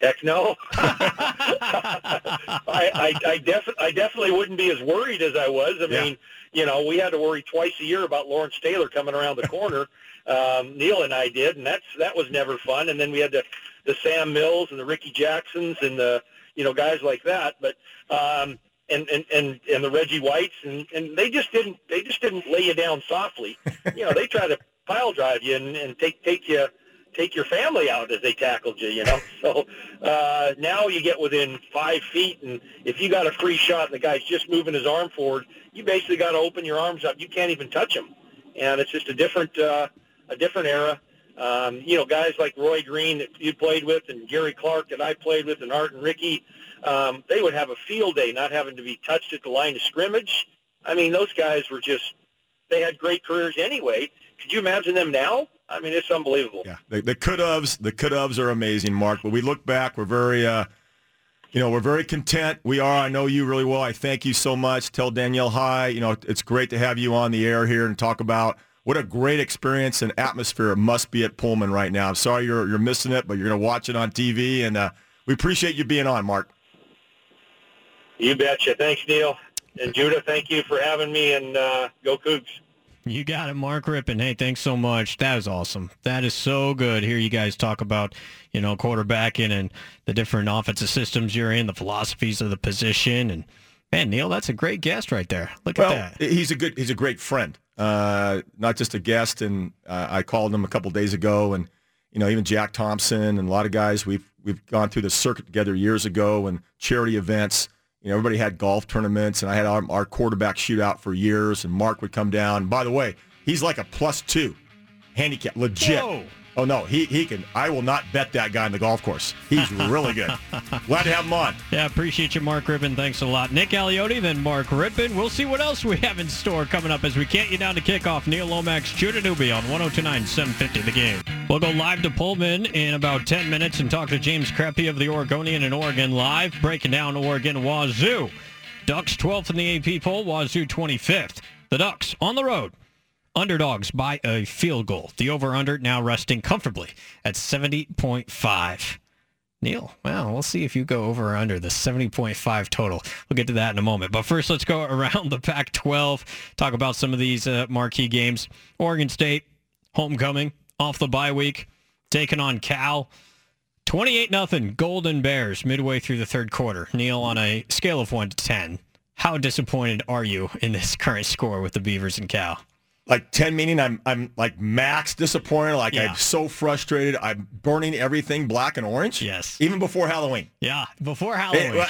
Heck no. I, I, I, def- I definitely wouldn't be as worried as I was. I Yeah. mean, you know, we had to worry twice a year about Lawrence Taylor coming around the corner. um, Neil and I did, and that's that was never fun. And then we had the the Sam Mills and the Ricky Jacksons and the you know guys like that. But um, and, and and and the Reggie Whites and and they just didn't they just didn't lay you down softly. you know, they try to pile drive you and, and take take you take your family out as they tackled you, you know. So uh, now you get within five feet, and if you got a free shot and the guy's just moving his arm forward, you basically got to open your arms up. You can't even touch him, and it's just a different uh, a different era. Um, you know, guys like Roy Green that you played with, and Gary Clark that I played with, and Art and Ricky, um, they would have a field day not having to be touched at the line of scrimmage. I mean, those guys were just they had great careers anyway. Could you imagine them now? I mean, it's unbelievable. Yeah, the, the could-haves, the could-haves are amazing, Mark. But we look back, we're very, uh, you know, we're very content. We are. I know you really well. I thank you so much. Tell Danielle hi. You know, it's great to have you on the air here and talk about what a great experience and atmosphere it must be at Pullman right now. I'm sorry you're you're missing it, but you're going to watch it on TV, and uh, we appreciate you being on, Mark. You betcha. Thanks, Neil. And Judah, thank you for having me, and uh, go Cougs. You got it, Mark Rypien. Hey, thanks so much. That is awesome. That is so good. Hear you guys talk about, you know, quarterbacking and the different offensive systems you're in, the philosophies of the position, and man, Neil, that's a great guest right there. Look Well, at that. he's a good, he's a great friend. Uh, not just a guest. And uh, I called him a couple days ago, and you know, even Jack Thompson and a lot of guys we've we've gone through the circuit together years ago and charity events. You know, everybody had golf tournaments, and I had our, our quarterback shootout for years. And Mark would come down. By the way, he's like a plus two handicap, legit. Whoa. Oh no, he he can. I will not bet that guy on the golf course. He's really good. Glad to have him on. Yeah, appreciate you, Mark Rypien. Thanks a lot. Nick Aliotti, then Mark Rypien. We'll see what else we have in store coming up as we count you down to kickoff. Neil Lomax, Judah Newby on 1029 750 The Game. We'll go live to Pullman in about 10 minutes and talk to James Crepea of the Oregonian in Oregon live, breaking down Oregon Wazoo. Ducks 12th in the AP poll, Wazoo 25th. The Ducks on the road. Underdogs by a field goal. The over-under now resting comfortably at 70.5. Neil, well, we'll see if you go over or under the 70.5 total. We'll get to that in a moment. But first, let's go around the Pac-12, talk about some of these uh, marquee games. Oregon State, homecoming, off the bye week, taking on Cal. 28 nothing Golden Bears midway through the third quarter. Neil, on a scale of 1 to 10, how disappointed are you in this current score with the Beavers and Cal? Like 10 meaning I'm I'm like max disappointed, like Yeah. I'm so frustrated. I'm burning everything black and orange. Yes. Even before Halloween. Yeah, before eh, Halloween. well,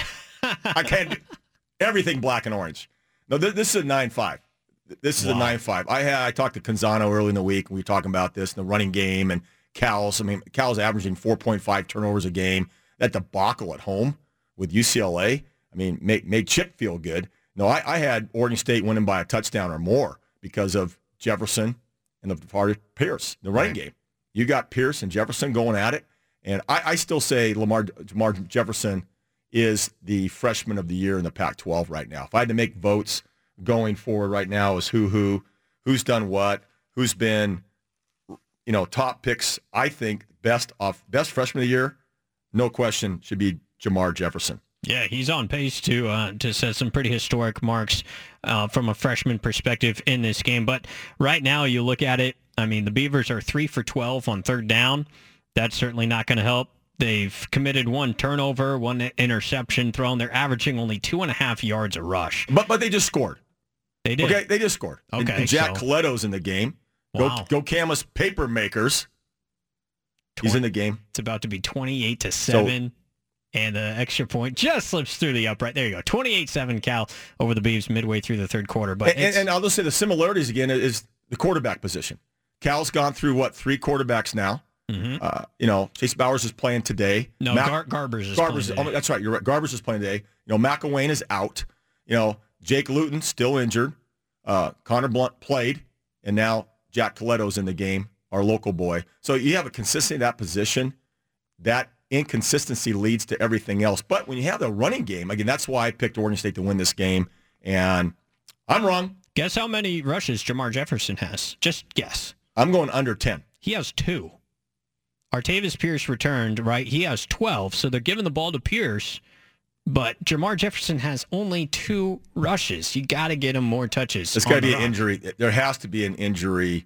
I can't do everything black and orange. No, this, this is a 9-5. This is a 9-5. I had I talked to Canzano early in the week. And We were talking about this in the running game and Cal's. I mean, Cal's averaging 4.5 turnovers a game. That debacle at home with UCLA, I mean, made, made Chip feel good. No, I, I had Oregon State winning by a touchdown or more because of Jefferson and the part Pierce, the running game. You got Pierce and Jefferson going at it. And I, I still say Lamar, Lamar Jefferson is the freshman of the year in the Pac-12 right now. If I had to make votes going forward right now is who, who, who's done what, who's been, you know, top picks. I think best off best freshman of the year, no question, should be Jamar Jefferson. Yeah, he's on pace to uh, to set some pretty historic marks uh, from a freshman perspective in this game. But right now, you look at it. I mean, the Beavers are three for twelve on third down. That's certainly not going to help. They've committed one turnover, one interception thrown. They're averaging only two and a half yards a rush. But but they just scored. They did. Okay, they just scored. Okay, and Jack so- Colletto's in the game. Go Wow. go Camas Paper Makers. He's in the game. It's about to be 28 to 7. And the extra point just slips through the upright. There you go. 28-7 Cal over the Beavs midway through the third quarter. But And, and, I'll just say the similarities again is the quarterback position. Cal's gone through what three quarterbacks now. Uh, you know, Chase Bowers is playing today. Mm-hmm. no, Mac- Gar- Garbers is Garbers. playing Oh, that's right. You're right. Garbers is playing today. You know, McIlwain is out. You know, Jake Luton still injured. Uh, Conor Blount played, and now Jack Colletto's in the game, our local boy. So you have a consistency at that position. That inconsistency leads to everything else. But when you have the running game, again, that's why I picked Oregon State to win this game. And I'm wrong. Guess how many rushes Jamar Jefferson has? Just guess. I'm going under 10. He has two. Artavis Pierce returned, right? He has 12, so they're giving the ball to Pierce. But Jamar Jefferson has only two rushes. You got to get him more touches. There's got to be an run. injury. There has to be an injury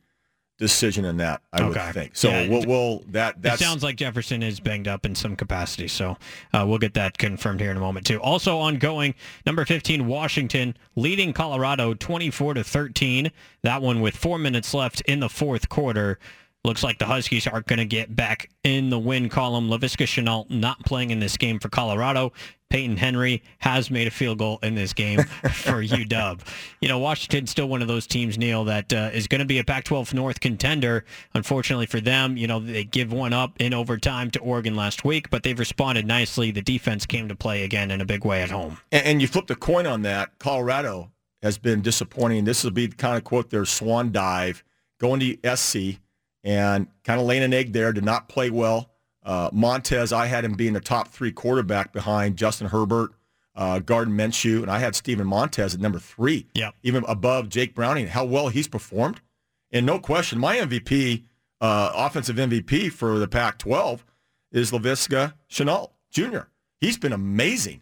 decision in that, I Okay. would think. So Yeah. we'll, we'll that It sounds like Jefferson is banged up in some capacity, so uh, we'll get that confirmed here in a moment too. Also ongoing, number 15 Washington leading Colorado 24 to 13. That one with four minutes left in the fourth quarter. Looks like the Huskies are going to get back in the win column. Laviska Shenault not playing in this game for Colorado. Peyton Henry has made a field goal in this game for UW. You know, Washington's still one of those teams, Neil, that uh, is going to be a Pac-12 North contender. Unfortunately for them, you know, they give one up in overtime to Oregon last week, but they've responded nicely. The defense came to play again in a big way at home. And, and you flip the coin on that. Colorado has been disappointing. This will be kind of quote their swan dive, going to SC and kind of laying an egg there. Did not play well. Uh, Montez, I had him being the top three quarterback behind Justin Herbert, uh, Gardner Minshew, and I had Steven Montez at number three, Yep. even above Jake Browning. How well he's performed, and no question, my MVP, uh, offensive MVP for the Pac-12 is Laviska Shenault Jr. He's been amazing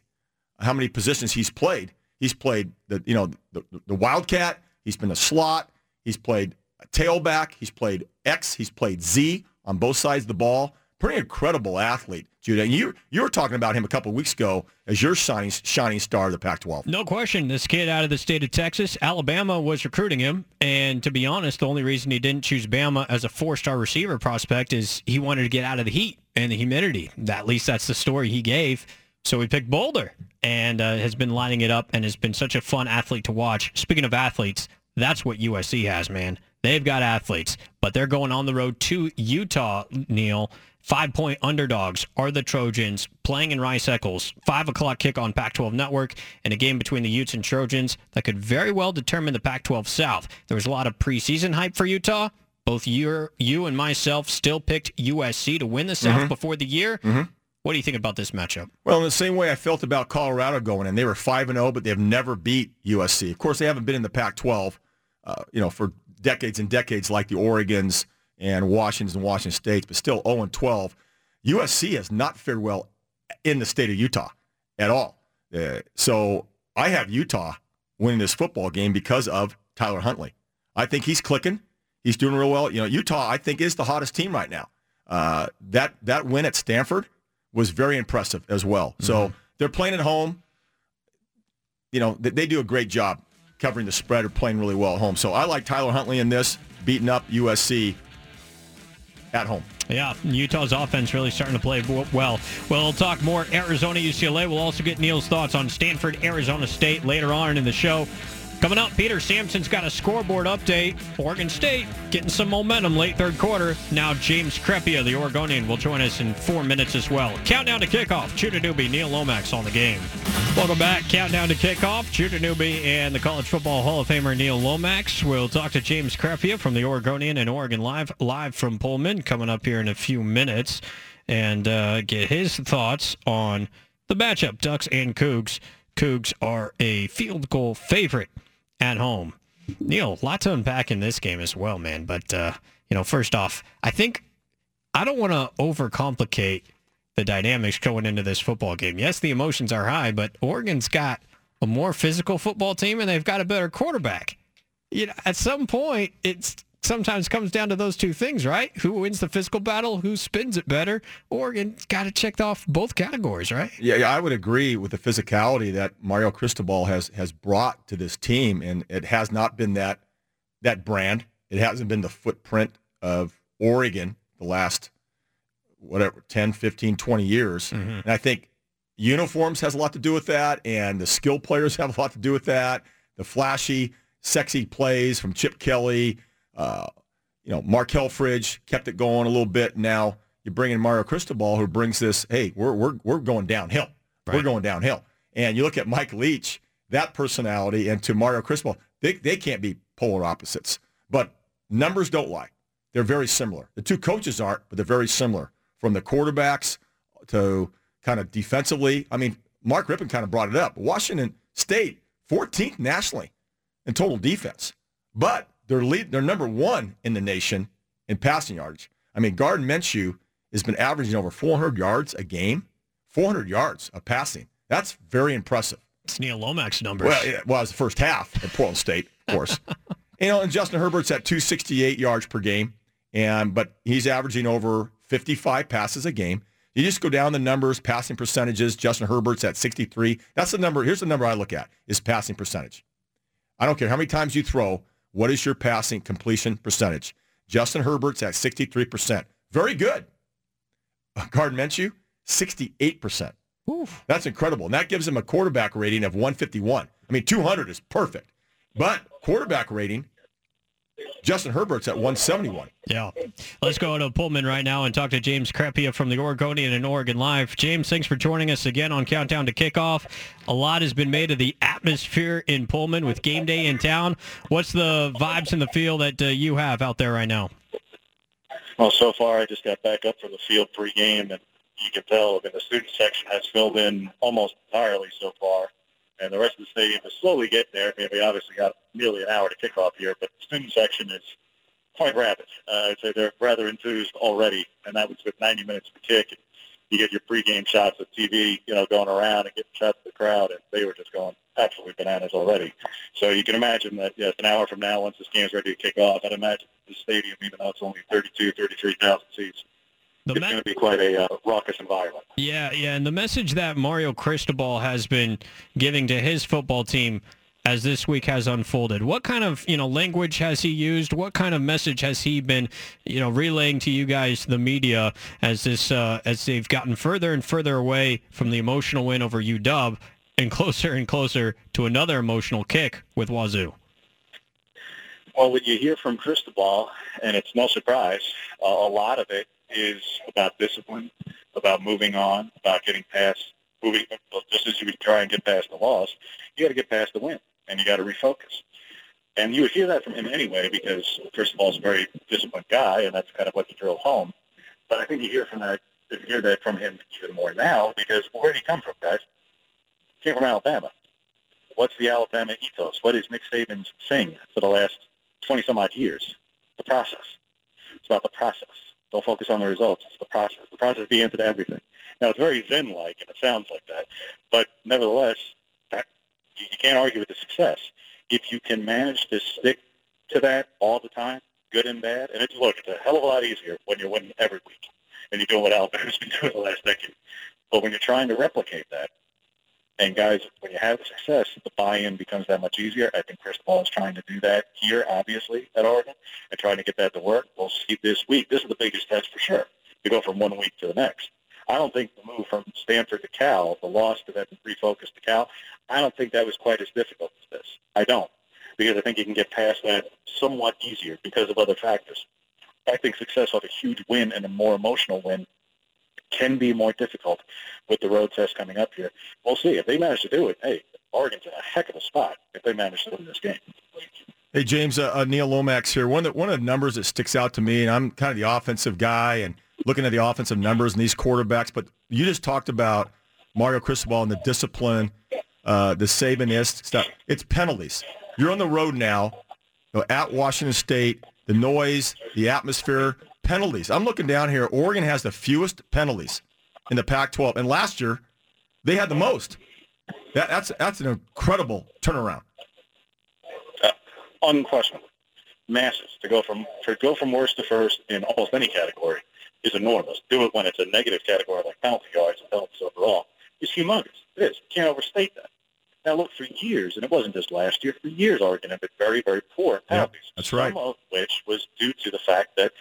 how many positions he's played. He's played the you know the, the wildcat. He's been a slot. He's played a tailback. He's played X. He's played Z on both sides of the ball. Pretty incredible athlete, Judah. And you you were talking about him a couple weeks ago as your shining shining star of the Pac-12. No question. This kid out of the state of Texas, Alabama was recruiting him. And to be honest, the only reason he didn't choose Bama as a four-star receiver prospect is he wanted to get out of the heat and the humidity. At least that's the story he gave. So we picked Boulder and uh, has been lining it up and has been such a fun athlete to watch. Speaking of athletes, that's what USC has, man. They've got athletes, but they're going on the road to Utah, Neil. Five point underdogs are the Trojans playing in Rice Eccles. Five o'clock kick on Pac 12 Network and a game between the Utes and Trojans that could very well determine the Pac 12 South. There was a lot of preseason hype for Utah. Both you, you and myself still picked USC to win the South before the year. What do you think about this matchup? Well, in the same way I felt about Colorado going in, they were five and zero, but they've never beat USC. Of course, they haven't been in the Pac-12, uh, you know, for decades and decades, like the Oregon's and Washington and Washington State, but still zero and twelve. USC has not fared well in the state of Utah at all. Uh, so I have Utah winning this football game because of Tyler Huntley. I think he's clicking. He's doing real well. You know, Utah, I think, is the hottest team right now. Uh, that that win at Stanford was very impressive as well. Mm-hmm. So they're playing at home. You know, they, they do a great job covering the spread or playing really well at home. So I like Tyler Huntley in this, beating up USC at home. Yeah, Utah's offense really starting to play well. We'll talk more Arizona UCLA. We'll also get Neil's thoughts on Stanford Arizona State later on in the show. Coming up, Peter Sampson's got a scoreboard update. Oregon State getting some momentum late third quarter. Now James Crepea, the Oregonian, will join us in four minutes as well. Countdown to kickoff. Judah Newby, Neil Lomax on the game. Welcome back. Countdown to kickoff. Judah Newby and the College Football Hall of Famer Neil Lomax. We'll talk to James Crepea from the Oregonian and Oregon Live, live from Pullman, coming up here in a few minutes, and uh, get his thoughts on the matchup, Ducks and Cougs. Cougs are a field goal favorite at home. Neil, a lot to unpack in this game as well, man. But uh, you know, first off, I think I don't want to overcomplicate the dynamics going into this football game. Yes, the emotions are high, but Oregon's got a more physical football team and they've got a better quarterback. You know, at some point, it's sometimes comes down to those two things, right? Who wins the physical battle? Who spins it better? Oregon got to check off both categories, right? Yeah, yeah, I would agree with the physicality that Mario Cristobal has has brought to this team, and it has not been that that brand. It hasn't been the footprint of Oregon the last whatever 10, 15, 20 years. Mm-hmm. And I think uniforms has a lot to do with that, and the skill players have a lot to do with that. The flashy, sexy plays from Chip Kelly uh, you know, Mark Helfrich kept it going a little bit. Now you bring in Mario Cristobal, who brings this. Hey, we're we're we're going downhill. Right. We're going downhill. And you look at Mike Leach, that personality, and to Mario Cristobal, they they can't be polar opposites. But numbers don't lie. They're very similar. The two coaches aren't, but they're very similar. From the quarterbacks to kind of defensively. I mean, Mark Rypien kind of brought it up. Washington State, 14th nationally in total defense. But they're lead, they're number one in the nation in passing yards. I mean, Gardner Minshew has been averaging over 400 yards a game, 400 yards of passing. That's very impressive. It's Neil Lomax numbers. Well, it was the first half at Portland State, of course. you know, and Justin Herbert's at 268 yards per game, and but he's averaging over 55 passes a game. You just go down the numbers, passing percentages. Justin Herbert's at 63. That's the number. Here's the number I look at: is passing percentage. I don't care how many times you throw. What is your passing completion percentage? Justin Herbert's at 63%. Very good. Uh, Gardner Minshew, 68%. Oof. That's incredible. And that gives him a quarterback rating of 151. I mean, 200 is perfect. But quarterback rating Justin Herbert's at 171. Yeah. Let's go to Pullman right now and talk to James Crepea from the Oregonian and Oregon Live. James, thanks for joining us again on Countdown to Kickoff. A lot has been made of the atmosphere in Pullman with game day in town. What's the vibes in the field that uh, you have out there right now? Well, so far I just got back up from the field pre-game, and you can tell that the student section has filled in almost entirely so far and the rest of the stadium is slowly getting there. I mean, we obviously got nearly an hour to kick off here, but the student section is quite rapid. Uh, I'd say they're rather enthused already, and that was with 90 minutes to kick. And you get your pregame shots of TV, you know, going around and getting shots of the crowd, and they were just going absolutely bananas already. So you can imagine that, yes, an hour from now, once this game's ready to kick off, I'd imagine the stadium, even though it's only 32, 33,000 seats, the it's me- going to be quite a uh, raucous environment. Yeah, yeah, and the message that Mario Cristobal has been giving to his football team as this week has unfolded. What kind of you know language has he used? What kind of message has he been you know relaying to you guys, the media, as this uh, as they've gotten further and further away from the emotional win over UW and closer and closer to another emotional kick with Wazoo? Well, what you hear from Cristobal, and it's no surprise, uh, a lot of it is about discipline, about moving on, about getting past moving. Just as you would try and get past the loss, you got to get past the win, and you got to refocus. And you would hear that from him anyway, because first of all, he's a very disciplined guy, and that's kind of what he drove home. But I think you hear from that, you hear that from him even more now, because where did he come from, guys? Came from Alabama. What's the Alabama ethos? What is Nick Saban's thing for the last 20 some odd years? The process. It's about the process Don't focus on the results. It's the process. The process answer to everything. Now, it's very Zen-like, and it sounds like that. But nevertheless, that, you, can't argue with the success. If you can manage to stick to that all the time, good and bad, and it's, look, it's a hell of a lot easier when you're winning every week and you're doing what Albert's been doing the last decade. But when you're trying to replicate that, and guys, when you have success, the buy-in becomes that much easier. I think Cristobal is trying to do that here, obviously, at Oregon, and trying to get that to work. We'll see this week. This is the biggest test for sure. To go from one week to the next. I don't think the move from Stanford to Cal, the loss to then refocus to Cal, I don't think that was quite as difficult as this. I don't, because I think you can get past that somewhat easier because of other factors. I think success off a huge win and a more emotional win can be more difficult with the road test coming up here. We'll see. If they manage to do it, hey, Oregon's in a heck of a spot if they manage to win this game. Hey, James, uh, uh, Neil Lomax here. One of, the, one of the numbers that sticks out to me, and I'm kind of the offensive guy and looking at the offensive numbers and these quarterbacks, but you just talked about Mario Cristobal and the discipline, uh, the Sabanist stuff. It's penalties. You're on the road now you know, at Washington State, the noise, the atmosphere, penalties. I'm looking down here. Oregon has the fewest penalties in the Pac-12, and last year they had the most. That, that's that's an incredible turnaround. Uh, unquestionably, massive to go from to go from worst to first in almost any category is enormous. Do it when it's a negative category like penalty yards and penalties overall. It's humongous. It is. You can't overstate that. Now look, for years, and it wasn't just last year, for years Oregon had been very, very poor in penalties. Yeah, that's right. Some of which was due to the fact that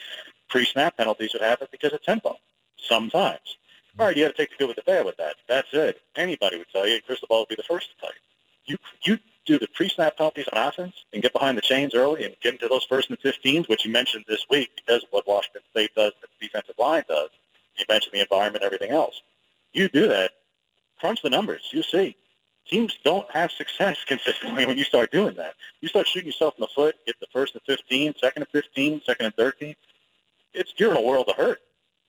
pre-snap penalties would happen because of tempo. Sometimes. All right, you got to take the good with the bad with that. That's it. Anybody would tell you, Cristobal would be the first to tell you. You you do the pre-snap penalties on offense and get behind the chains early and get into those first and 15s, which you mentioned this week because what Washington State does, the defensive line does. You mentioned the environment, everything else. You do that, crunch the numbers. You see, teams don't have success consistently when you start doing that. You start shooting yourself in the foot, get the first and 15, second and 15, second and 13. It's you're in a world of hurt.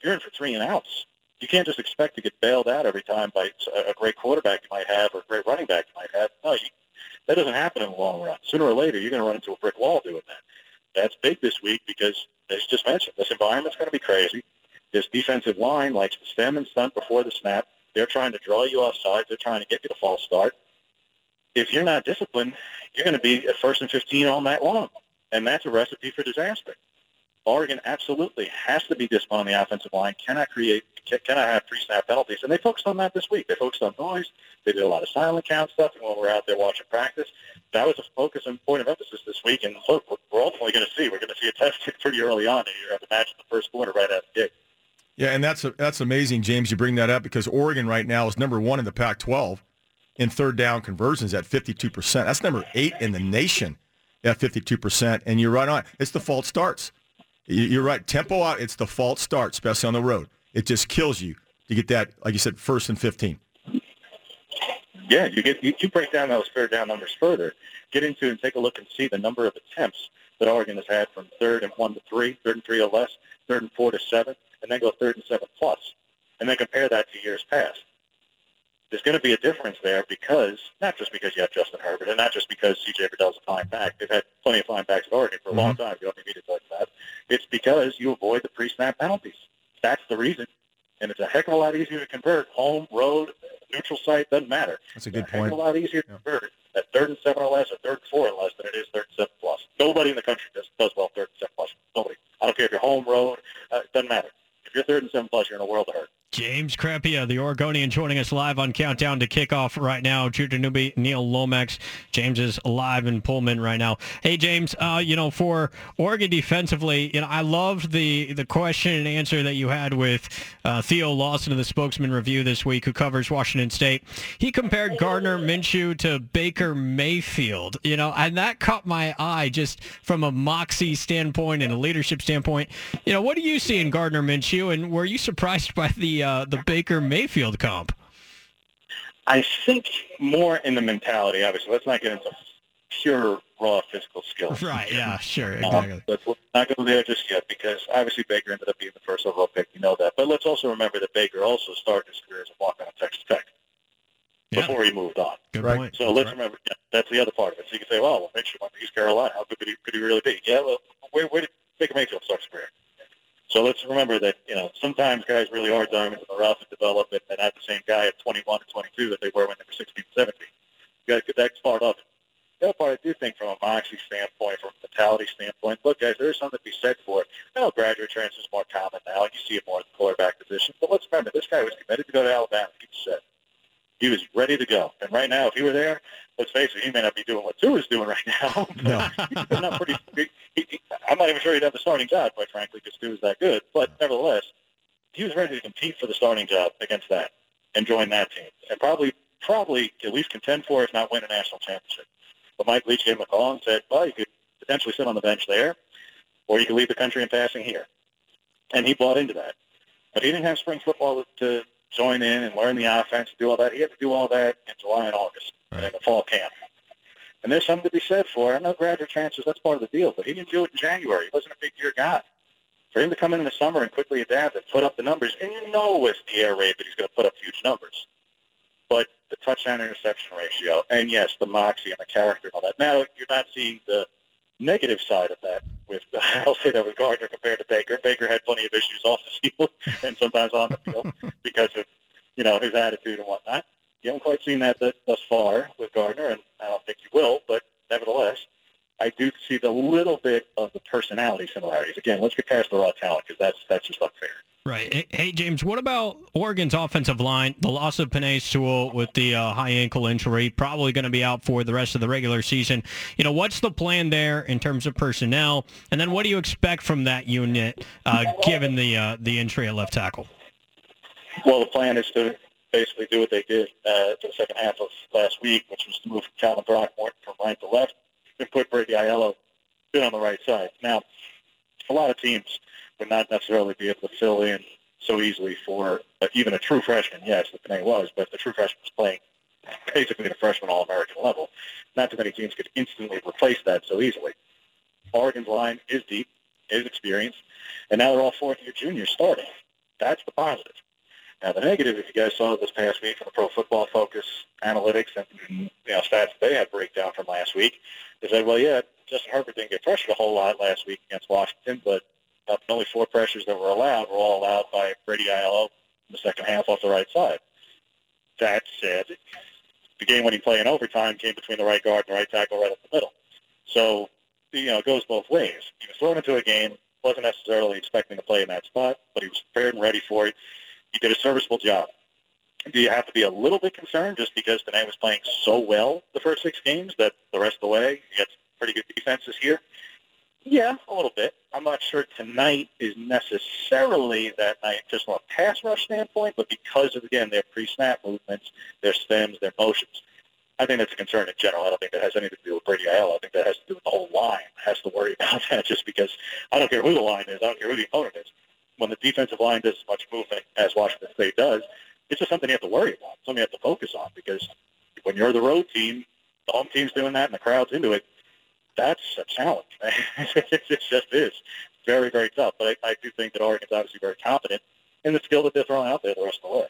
You're in for three and outs. You can't just expect to get bailed out every time by a great quarterback you might have or a great running back you might have. No, you, that doesn't happen in the long run. Sooner or later, you're going to run into a brick wall doing that. That's big this week because, as just mentioned, this environment's going to be crazy. This defensive line likes to stem and stunt before the snap. They're trying to draw you off sides. They're trying to get you to false start. If you're not disciplined, you're going to be at first and 15 all night long, and that's a recipe for disaster. Oregon absolutely has to be disciplined on the offensive line, cannot create, cannot have pre-snap penalties. And they focused on that this week. They focused on noise. They did a lot of silent count stuff and when we're out there watching practice. That was a focus and point of emphasis this week. And look, we're ultimately going to see. We're going to see a test pretty early on. And you have to imagine the first quarter right out of the gate. Yeah, and that's a, that's amazing, James. You bring that up because Oregon right now is number one in the Pac-12 in third down conversions at 52%. That's number eight in the nation at 52%. And you're right on. It's the false starts. You're right. Tempo out. It's the false start, especially on the road. It just kills you to get that, like you said, first and 15. Yeah, you get you, you break down those third down numbers further. Get into and take a look and see the number of attempts that Oregon has had from third and one to three, third and three or less, third and four to seven, and then go third and seven plus, and then compare that to years past. There's going to be a difference there because not just because you have Justin Herbert and not just because C.J. Verdell's a fine back. They've had plenty of fine backs at Oregon for a mm-hmm. long time. You don't need to talk that. It's because you avoid the pre-snap penalties. That's the reason. And it's a heck of a lot easier to convert. Home, road, neutral site, doesn't matter. That's a good it's a point. Heck of a lot easier to convert at third and seven or less or third and four or less than it is third and seven plus. Nobody in the country does, does well third and seven plus. Nobody. I don't care if you're home, road, uh, it doesn't matter. If you're third and seven plus, you're in a world of hurt. James Crepea, the Oregonian, joining us live on Countdown to Kickoff right now. Judah Newby, Neil Lomax. James is live in Pullman right now. Hey, James, uh, you know, for Oregon defensively, you know, I loved the, the question and answer that you had with uh, Theo Lawson of the Spokesman Review this week, who covers Washington State. He compared Gardner Minshew to Baker Mayfield, you know, and that caught my eye just from a moxie standpoint and a leadership standpoint. You know, what do you see in Gardner Minshew, and were you surprised by the uh, the Baker Mayfield comp? I think more in the mentality. Obviously, let's not get into pure raw physical skill. Right. Yeah. Sure. Um, exactly. Um, let's not go there just yet because obviously Baker ended up being the first overall pick. You know that. But let's also remember that Baker also started his career as a walk-on at Texas Tech yeah. before he moved on. Good right. point. So let's right. remember yeah, that's the other part of it. So you can say, well, well Mitchell went to East Carolina. How good could he, could he really be? Yeah. Well, where, where did Baker Mayfield start his career? So let's remember that, you know, sometimes guys really are diamonds in the rough and develop it and not the same guy at 21 and 22 that they were when they were 16 and 17. You got to get that part it. The other part I do think from a moxie standpoint, from a mentality standpoint, look, guys, there's something to be said for it. I know graduate transfer is more common now, and you see it more in the quarterback position. But let's remember, this guy was committed to go to Alabama, he said. He was ready to go. And right now, if he were there, let's face it, he may not be doing what Tua is doing right now. No. he's not pretty, he, he, I'm not even sure he'd have the starting job, quite frankly, because Tua's that good. But nevertheless, he was ready to compete for the starting job against that and join that team. And probably, probably at least contend for, if not win a national championship. But Mike Leach gave him a call and said, well, you could potentially sit on the bench there, or you could lead the country in passing here. And he bought into that. But he didn't have spring football to join in and learn the offense, do all that. He had to do all that in July and August right. in the fall camp. And there's something to be said for. I know graduate transfers, that's part of the deal, but he didn't do it in January. He wasn't a big year guy. For him to come in in the summer and quickly adapt and put up the numbers, and you know with the air raid that he's going to put up huge numbers. But the touchdown interception ratio, and yes, the moxie and the character and all that. Now you're not seeing the negative side of that. With I'll say that with Gardner compared to Baker. Baker had plenty of issues off the field and sometimes on the field because of you know his attitude and whatnot. You haven't quite seen that thus far with Gardner, and I don't think you will. But nevertheless, I do see the little bit of the personality similarities. Again, let's get past the raw talent because that's that's just unfair. Right. Hey, James, what about Oregon's offensive line? The loss of Penei Sewell with the uh, high ankle injury, probably going to be out for the rest of the regular season. You know, what's the plan there in terms of personnel? And then what do you expect from that unit uh, given the uh, the injury at left tackle? Well, the plan is to basically do what they did uh, the second half of last week, which was to move Calvin Throckmorton from right to left Aiello in on the right side. Now, a lot of teams – would not necessarily be able to fill in so easily for uh, even a true freshman. Yes, the Penei was, but the true freshman was playing basically at a freshman All-American level. Not too many teams could instantly replace that so easily. Oregon's line is deep, is experienced, and now they're all fourth-year juniors starting. That's the positive. Now, the negative, if you guys saw this past week from the Pro Football Focus analytics and you know stats they had breakdown from last week, they said, well, yeah, Justin Herbert didn't get pressured a whole lot last week against Washington, but uh, the only four pressures that were allowed were all allowed by Brady Aiello in the second half off the right side. That said, the game-winning play in overtime came between the right guard and the right tackle right up the middle. So, you know, it goes both ways. He was thrown into a game, wasn't necessarily expecting to play in that spot, but he was prepared and ready for it. He did a serviceable job. Do you have to be a little bit concerned just because Penei was playing so well the first six games that the rest of the way he gets pretty good defenses here? Yeah, a little sure tonight is necessarily that night just from a pass rush standpoint, but because of, again, their pre-snap movements, their stems, their motions. I think that's a concern in general. I don't think that has anything to do with Brady Aiello. I think that has to do with the whole line. Has to worry about that just because I don't care who the line is. I don't care who the opponent is. When the defensive line does as much movement as Washington State does, it's just something you have to worry about. Something you have to focus on because when you're the road team, the home team's doing that and the crowd's into it that's a challenge. it just is very, very tough. But I, I do think that Oregon's obviously very confident in the skill that they're throwing out there the rest of the way.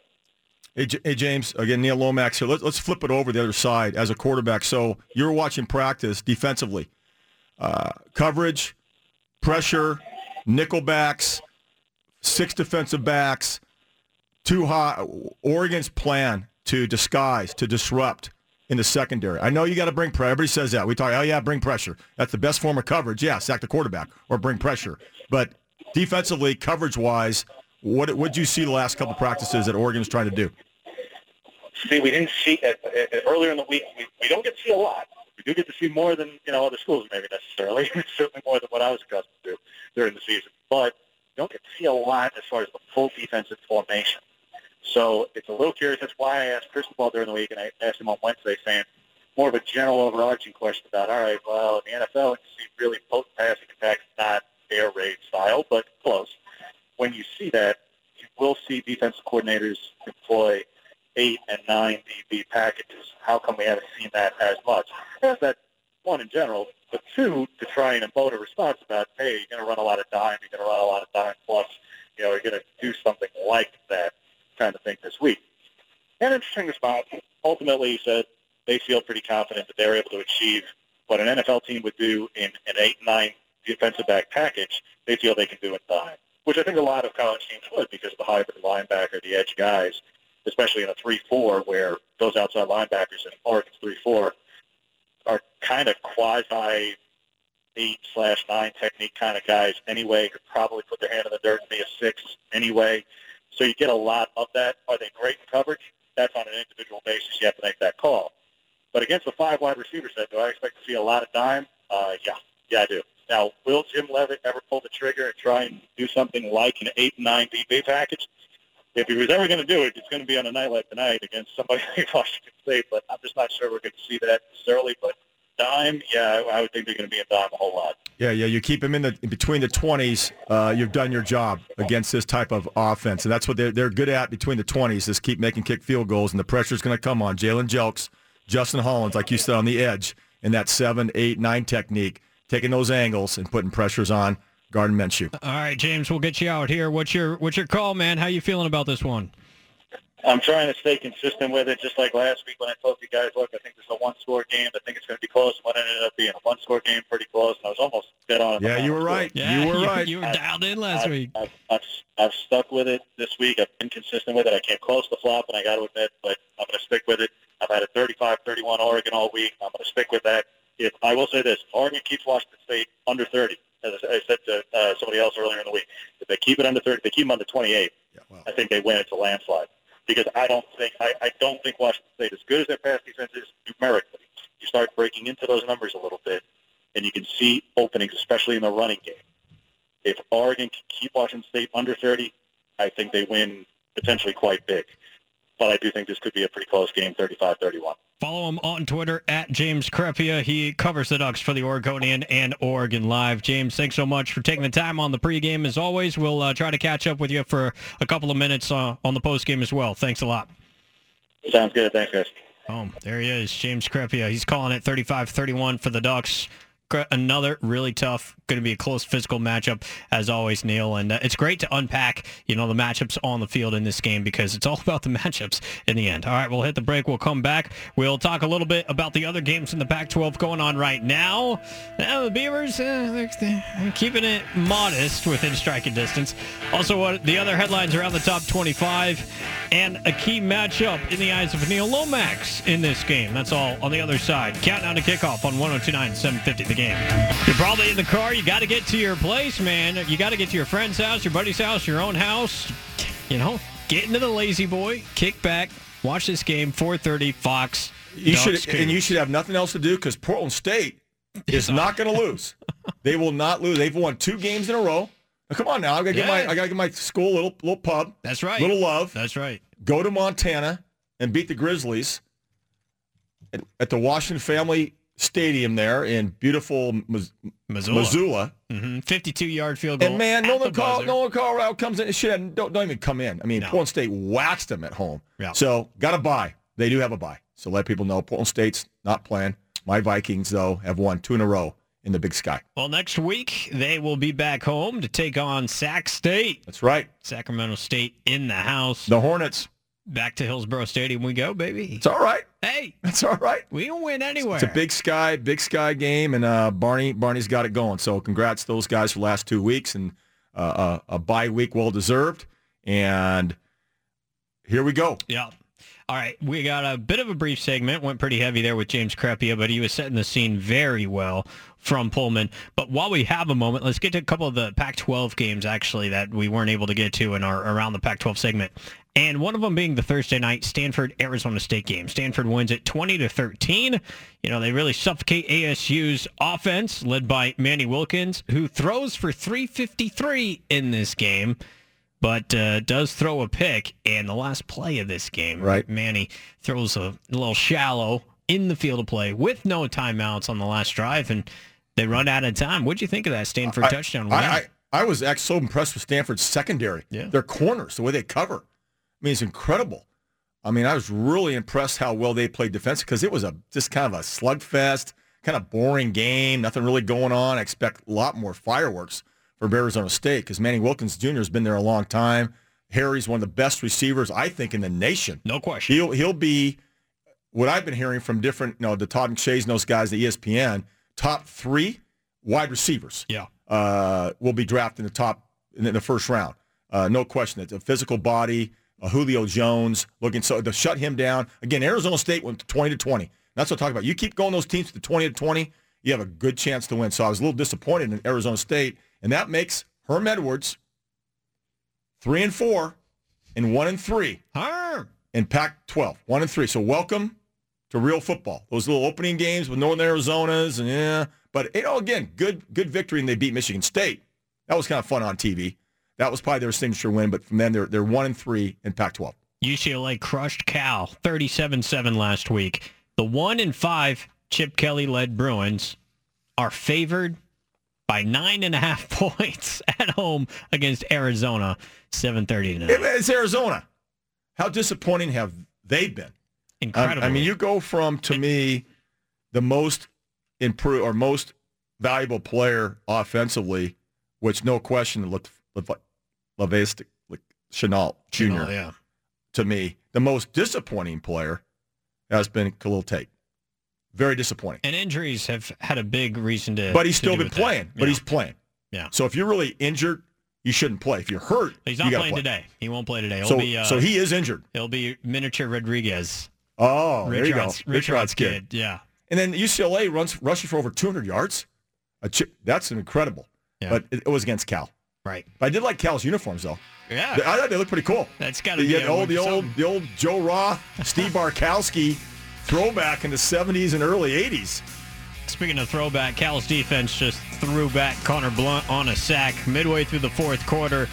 Hey, hey, James, again, Neil Lomax here. Let's, let's flip it over the other side as a quarterback. So you're watching practice defensively. Uh, coverage, pressure, nickel backs, six defensive backs, too high. Oregon's plan to disguise, to disrupt, in the secondary. I know you got to bring pressure. Everybody says that. We talk, oh, yeah, bring pressure. That's the best form of coverage. Yeah, sack the quarterback or bring pressure. But defensively, coverage-wise, what would you see the last couple practices that Oregon's trying to do? See, we didn't see uh, earlier in the week. We, we don't get to see a lot. We do get to see more than you know other schools, maybe necessarily. Certainly more than what I was accustomed to during the season. But don't get to see a lot as far as the full defensive formation. So it's a little curious. That's why I asked Cristobal during the week, and I asked him on Wednesday, saying more of a general overarching question about, all right, well, in the NFL, you see really potent passing attacks, not air raid style, but close. When you see that, you will see defensive coordinators employ eight and nine DB packages. How come we haven't seen that as much? There's that one in general, but two to try and emote a response about, hey, you're going to run a lot of dime, you're going to run a lot of dime plus, you know, you're going to do something like that kind of thing this week. Interesting response. Ultimately, said they feel pretty confident that they're able to achieve what an NFL team would do in an 8-9 defensive back package. They feel they can do in time. which I think a lot of college teams would because of the hybrid linebacker, the edge guys, especially in a 3-4 where those outside linebackers in Oregon's 3-4 are kind of quasi eight slash nine technique kind of guys anyway, could probably put their hand in the dirt and be a six anyway. So you get a lot of that. Are they great in coverage? That's on an individual basis. You have to make that call. But against the five wide receiver set, do I expect to see a lot of dime? Uh, yeah, yeah, I do. Now, will Jim Leavitt ever pull the trigger and try and do something like an eight nine DB package? If he was ever going to do it, it's going to be on a night like tonight against somebody like Washington State. But I'm just not sure we're going to see that necessarily. But dime, yeah, I would think they're going to be in dime a whole lot. Yeah, yeah. You keep him in the in between the twenties. Uh, you've done your job against this type of offense, and that's what they're they're good at between the twenties. Is keep making kick field goals, and the pressure's going to come on Jalen Jelks, Justin Hollins, like you said, on the edge in that seven, eight, nine technique, taking those angles and putting pressures on Gardner Minshew. All right, James, we'll get you out here. What's your what's your call, man? How you feeling about this one? I'm trying to stay consistent with it, just like last week when I told you guys, look, I think this is a one-score game. I think it's going to be close. What ended up being a one-score game, pretty close. And I was almost dead on. Yeah, you were right. Yeah, you were right. You were dialed in last I've, week. I've, I've, I've stuck with it this week. I've been consistent with it. I came close to flop, and I got to admit, but I'm going to stick with it. I've had a 35-31 Oregon all week. I'm going to stick with that. If I will say this, Oregon keeps Washington State under 30. As I said to uh, somebody else earlier in the week, if they keep it under 30, if they keep them under 28, Yeah, well, I think they win. It's a landslide because I don't think I, I don't think Washington State, as good as their pass defense is numerically, you start breaking into those numbers a little bit, and you can see openings, especially in the running game. If Oregon can keep Washington State under 30, I think they win potentially quite big. But I do think this could be a pretty close game, 35-31. Follow him on Twitter at James Crepea. He covers the Ducks for the Oregonian and Oregon Live. James, thanks so much for taking the time on the pregame. As always, we'll uh, try to catch up with you for a couple of minutes uh, on the postgame as well. Thanks a lot. Sounds good. Thanks, guys. Oh, there he is, James Crepea. He's calling it 35-31 for the Ducks. Another really tough, going to be a close physical matchup as always, Neil. And uh, it's great to unpack, you know, the matchups on the field in this game because it's all about the matchups in the end. All right, we'll hit the break. We'll come back. We'll talk a little bit about the other games in the Pac-12 going on right now. The Beavers, uh, they're, keeping it modest within striking distance. Also, what the other headlines around the top 25 and a key matchup in the eyes of Neil Lomax in this game. That's all on the other side. Countdown to kickoff on 1029 750 the game. You're probably in the car. You got to get to your place, man. You got to get to your friend's house, your buddy's house, your own house. You know, get into the lazy boy, kick back, watch this game, 4:30 Fox. You Ducks, should, and you should have nothing else to do because Portland State is not going to lose. They will not lose. They've won two games in a row. Now, come on now, I got to give my I got to give my school a little little pub, That's right. little love. That's right. Go to Montana and beat the Grizzlies at, at the Washington Family Stadium there in beautiful Mis- Missoula. Missoula. hmm 52 yard field goal. And man, at no the one call, no one Colorado comes in. Shit, don't don't even come in. I mean, No. Portland State waxed them at home. Yeah. So got to buy. They do have a buy. So let people know Portland State's not playing. My Vikings though have won two in a row in the Big Sky. Well, next week they will be back home to take on Sac State. That's right. Sacramento State in the house. The Hornets. Back to Hillsboro Stadium we go, baby. It's all right. Hey, It's all right. we can win anywhere. It's a Big Sky, Big Sky game, and uh, Barney Barney's got it going. So congrats to those guys for the last two weeks and uh, a, a bye week well deserved. And here we go. Yeah. All right, we got a bit of a brief segment. Went pretty heavy there with James Crepea, but he was setting the scene very well from Pullman. But while we have a moment, let's get to a couple of the Pac-12 games actually that we weren't able to get to in our around the Pac-12 segment. And one of them being the Thursday night Stanford Arizona State game. Stanford wins it 20 to 13. You know, they really suffocate ASU's offense led by Manny Wilkins, who throws for 353 in this game but uh, does throw a pick. And the last play of this game, Right. Manny throws a little shallow in the field of play with no timeouts on the last drive, and they run out of time. What'd you think of that Stanford I- touchdown? I, I, I was so impressed with Stanford's secondary. Yeah. Their corners, the way they cover. I mean, it's incredible. I mean, I was really impressed how well they played defense because it was a just kind of a slugfest, kind of boring game. Nothing really going on. I expect a lot more fireworks from Arizona State because Manny Wilkins Jr. has been there a long time. Harry's one of the best receivers, I think, in the nation. no question. He'll he'll be what I've been hearing from different, you know, the Todd McShays and those guys at E ESPN. Top three wide receivers Yeah. uh, will be drafted in the top in the first round. Uh, no question. It's a physical body. Uh, Julio Jones looking so to shut him down again. Arizona State went 20 to 20. That's what I'm talking about. You keep going those teams to 20 to 20, you have a good chance to win. So I was a little disappointed in Arizona State, and that makes Herm Edwards three and four, and one and three Herm. in Pac-12. One and three. So welcome to real football. Those little opening games with Northern Arizona's and yeah, but you know again, good good victory, and they beat Michigan State. That was kind of fun on TV. That was probably their signature win. But from then they're they're one and three in Pac-12. UCLA crushed Cal 37-7 last week. The one and five Chip Kelly led Bruins are favored by nine and a half points at home against Arizona, 7:30 tonight. It's Arizona. How disappointing have they been? Um, Incredible. I mean, you go from to me the most improved or most valuable player offensively, which no question, Le, Le, Shenault Jr. Yeah. to me, the most disappointing player has been Khalil Tate. Very disappointing. And injuries have had a big reason to. But he's still been that. playing. But Yeah. he's playing. Yeah. So if you're really injured, you shouldn't play. If you're hurt, He's not playing play. today. He won't play today. He'll So, be. Uh, so he is injured. He'll be miniature Rodriguez. Oh, there Rich you go. Rod's- Rich Rod's kid. Yeah. And then UCLA runs rushes for over 200 yards. A chip, that's incredible. Yeah. But it, it was against Cal. Right. But I did like Cal's uniforms though. Yeah. I thought they looked pretty cool. That's got to be old, the old, the old Joe Roth, Steve Bartkowski throwback in the 70s and early 80s. Speaking of throwback, Cal's defense just threw back Conor Blount on a sack midway through the fourth quarter.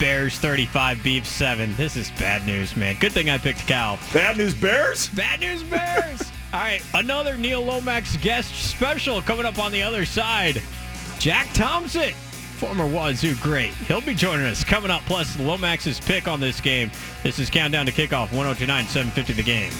Bears 35, Beef 7. This is bad news, man. Good thing I picked Cal. Bad news Bears. Bad news, Bears. All right, another Neil Lomax guest special coming up on the other side. Jack Thompson, former Wazoo great. He'll be joining us coming up, plus Lomax's pick on this game. This is Countdown to Kickoff, 1029, 750 the game.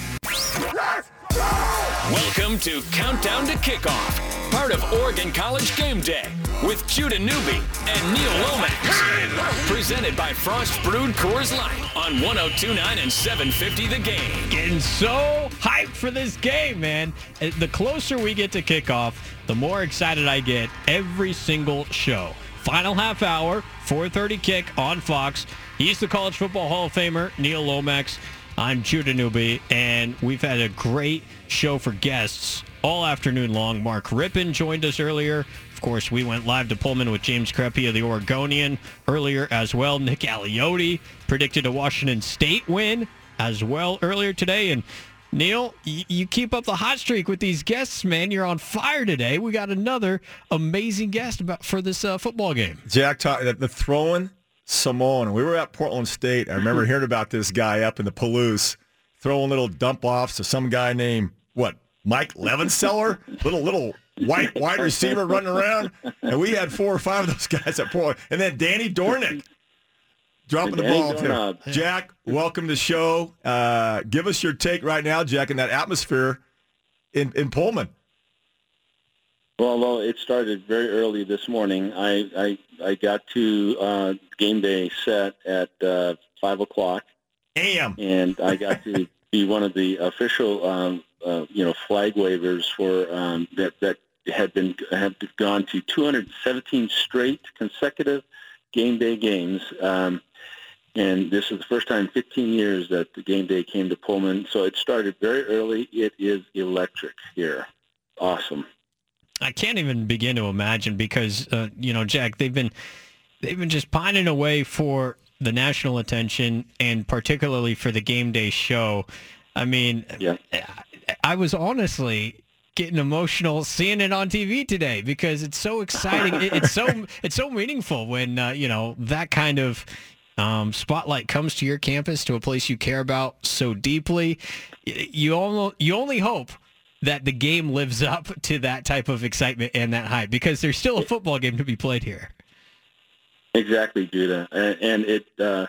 Welcome to Countdown to Kickoff, part of Oregon College Game Day with Judah Newby and Neil Lomax. Presented by Frost Brewed Coors Light on 1029 and 750 The Game. Getting so hyped for this game, man. Uh, The closer we get to kickoff, the more excited I get every single show. Final half hour, 4:30 kick on Fox. He's the College Football Hall of Famer, Neil Lomax. I'm Judah Newby, and we've had a great show for guests all afternoon long. Mark Rypien joined us earlier. Of course, we went live to Pullman with James Crepea of the Oregonian earlier as well. Nick Aliotti predicted a Washington State win as well earlier today. And Neil, you keep up the hot streak with these guests, man. You're on fire today. We got another amazing guest about for this uh, football game. Jack, the, the Throwin' Samoan. We were at Portland State. I remember hearing about this guy up in the Palouse throwing little dump offs to some guy named what Mike Levenseller, little little white wide receiver running around, and we had four or five of those guys at Portland, and then Danny Dornick dropping the Danny ball too. Jack, welcome to the show. Uh, give us your take right now, Jack, in that atmosphere in in Pullman. Well, well, it started very early this morning. I I, I got to uh, game day set at uh, five o'clock, AM. and I got to be one of the official, um, uh, you know, flag wavers for um, that that had been had gone to 217 straight consecutive game day games. Um, and this is the first time in 15 years that the game day came to Pullman. So it started very early. It is electric here. Awesome. I can't even begin to imagine because uh, you know, Jack, they've been they've been just pining away for the national attention and particularly for the game day show. I mean, Yeah. I was honestly getting emotional seeing it on TV today because it's so exciting. It- it's so it's so meaningful when uh, you know that kind of um, spotlight comes to your campus to a place you care about so deeply. You almost you only hope that the game lives up to that type of excitement and that hype because there's still a football game to be played here. Exactly, Judah, and, and it uh,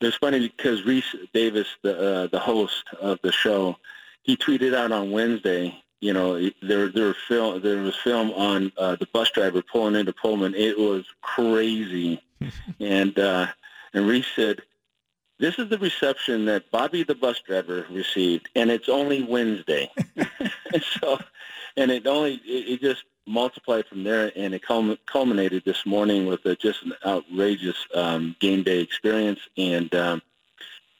it was funny because Rece Davis, the uh, the host of the show, he tweeted out on Wednesday. You know, there there were film there was film on uh, the bus driver pulling into Pullman. It was crazy, and uh, and Rece said, "This is the reception that Bobby the bus driver received, and it's only Wednesday." so, and it only it, it just multiplied from there, and it culminated this morning with a, just an outrageous um, game day experience. And um,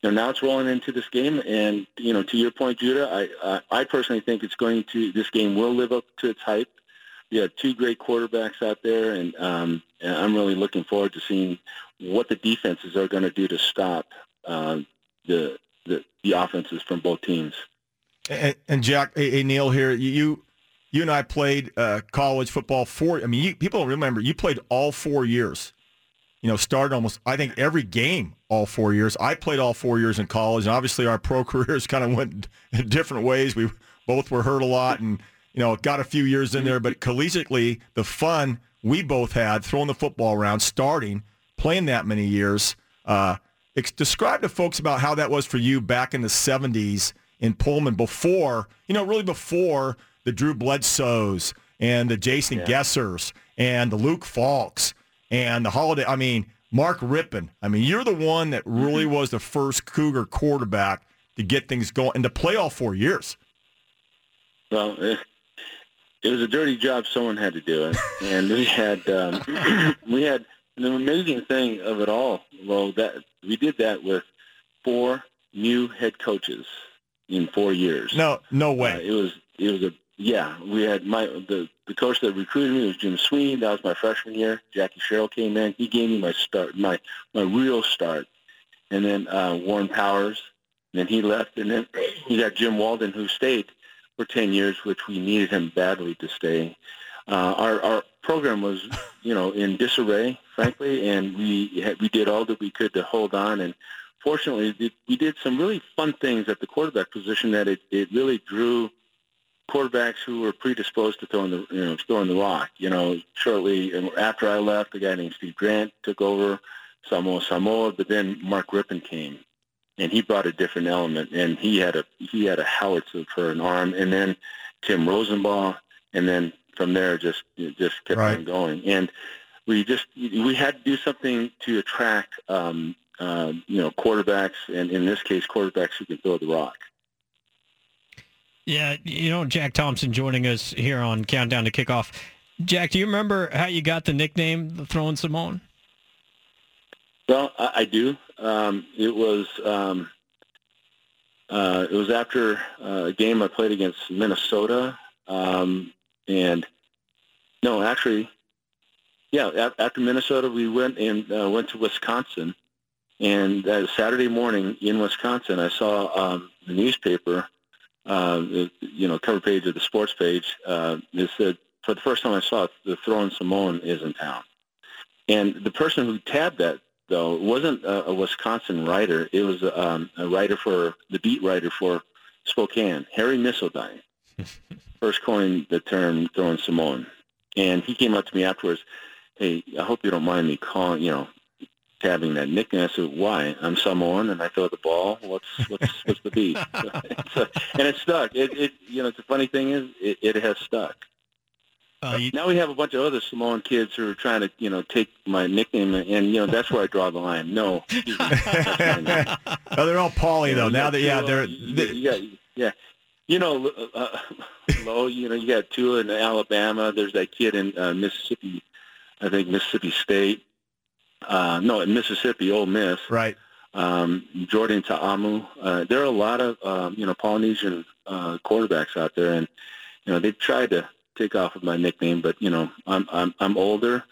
you know, now it's rolling into this game, and you know, to your point, Judah, I uh, I personally think it's going to this game will live up to its hype. You have two great quarterbacks out there, and, um, and I'm really looking forward to seeing what the defenses are going to do to stop uh, the, the the offenses from both teams. And, and Jack, hey, Neil here. You you and I played uh, college football four. I mean, you, people remember you played all four years. You know, started almost I think every game all four years. I played all four years in college, and obviously our pro careers kind of went in different ways. We both were hurt a lot, and you know, got a few years in there. But collegiately, the fun we both had throwing the football around, starting, playing that many years. Uh, describe to folks about how that was for you back in the '70s in Pullman before, you know, really before the Drew Bledsoes and the Jason yeah. Gessers and the Luke Falks and the Holiday. I mean, Mark Rypien. I mean, you're the one that really mm-hmm. was the first Cougar quarterback to get things going and to play all four years. Well, it, it was a dirty job. Someone had to do it, and we had um, we had the amazing thing of it all. Well, that we did that with four new head coaches in four years. No, no way. Uh, it was it was a yeah. We had my the the coach that recruited me was Jim Sweeney. That was my freshman year. Jackie Sherrill came in. He gave me my start, my my real start. And then uh, Warren Powers. And then he left, and then you got Jim Walden who stayed for ten years, which we needed him badly to stay. Uh, our our program was you know in disarray, frankly, and we we did all that we could to hold on and fortunately, we did some really fun things at the quarterback position that it, it really drew quarterbacks who were predisposed to throwing the you know throwing the rock. You know, shortly after I left, a guy named Steve Grant took over Samoa Samoa, but then Mark Rypien came, and he brought a different element, and he had a he had a howitzer for an arm, and then Timm Rosenbach, and then from there just just kept right. on going, and we just we had to do something to attract um, uh, you know, quarterbacks, and in this case, quarterbacks who can throw the rock. Yeah, you know, Jack Thompson joining us here on Countdown to Kickoff. Jack, do you remember how you got the nickname the Throwin' Samoan? Well, I, I do. Um, it was um, uh, it was after uh, a game I played against Minnesota, um, and no, actually, yeah, after Minnesota, we went and uh, went to Wisconsin, and uh, Saturday morning in Wisconsin, I saw um, the newspaper, uh, you know, cover page of the sports page. Uh, it said, for the first time I saw it, the Throwin' Samoan is in town. And the person who tabbed that, though, wasn't a, a Wisconsin writer. It was um, a writer for, the beat writer for Spokane, Harry Missildine, first coined the term Throwin' Samoan. And he came up to me afterwards, hey, I hope you don't mind me calling, you know, having that nickname. I said, "Why? I'm Samoan and I throw the ball. What's what's what's the beef?" so, and it stuck. It, it you know, the funny thing is, it, it has stuck. Uh, you, now we have a bunch of other Samoan kids who are trying to, you know, take my nickname, and, you know that's where I draw the line. No, oh, they're all Paulie though. Now that yeah, they're, they're yeah, yeah. You know, uh, Low. You know, you got two in Alabama. There's that kid in uh, Mississippi. I think Mississippi State uh, no, in Mississippi, Ole Miss. Right. Um, Jordan Ta'amu. Uh, there are a lot of um, you know Polynesian uh, quarterbacks out there, and you know they've tried to take off with my nickname, but you know I'm I'm I'm older,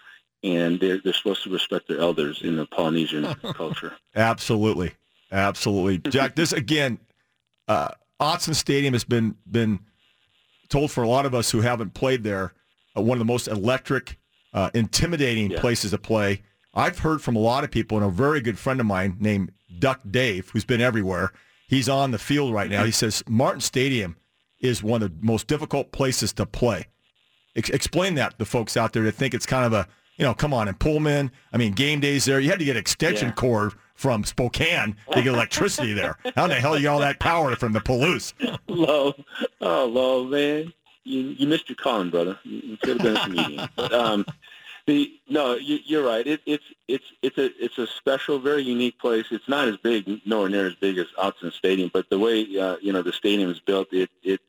and they're they're supposed to respect their elders in the Polynesian culture. Absolutely, absolutely, Jack. This again, uh, Autzen Stadium has been been told for a lot of us who haven't played there, uh, one of the most electric, uh, intimidating yeah. places to play. I've heard from a lot of people, and a very good friend of mine named Duck Dave, who's been everywhere. He's on the field right now. He says Martin Stadium is one of the most difficult places to play. Ex- explain that to folks out there that think it's kind of a, you know, come on, in Pullman, I mean, game days there, you had to get extension yeah. cord from Spokane to get electricity there. How in the hell you get all that power from the Palouse? Low. Oh, low, man. You, you missed your calling, brother. You should have been the meeting. But, um, the no, you, are right. It, it's it's it's a it's a special, very unique place. It's not as big, nowhere near as big as Autzen Stadium, but the way uh, you know the stadium is built, it it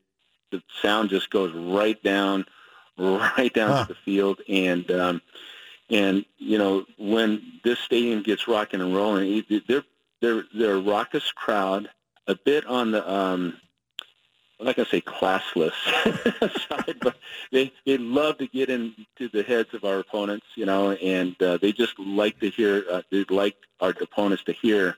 the sound just goes right down, right down Huh. to the field, and um, and you know when this stadium gets rocking and rolling, they're they're they're a raucous crowd, a bit on the um, I'm not going to say classless side, but they they love to get into the heads of our opponents, you know, and uh, they just like to hear uh, they like our opponents to hear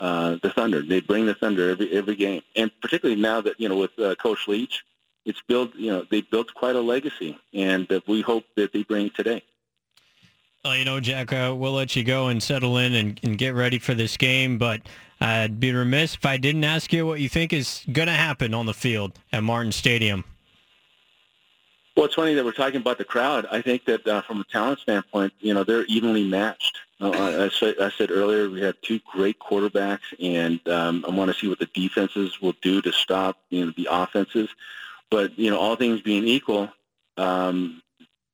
uh, the Thunder. They bring the Thunder every every game, and particularly now that you know with uh, Coach Leach, it's built. You know, they built quite a legacy, and uh, we hope that they bring today. Well, you know, Jack, uh, we'll let you go and settle in and, and get ready for this game, but I'd be remiss if I didn't ask you what you think is going to happen on the field at Martin Stadium. Well, it's funny that we're talking about the crowd. I think that uh, from a talent standpoint, you know, they're evenly matched. Uh, I, I, said, earlier we have two great quarterbacks, and um, I want to see what the defenses will do to stop you know the offenses. But you know, all things being equal, um,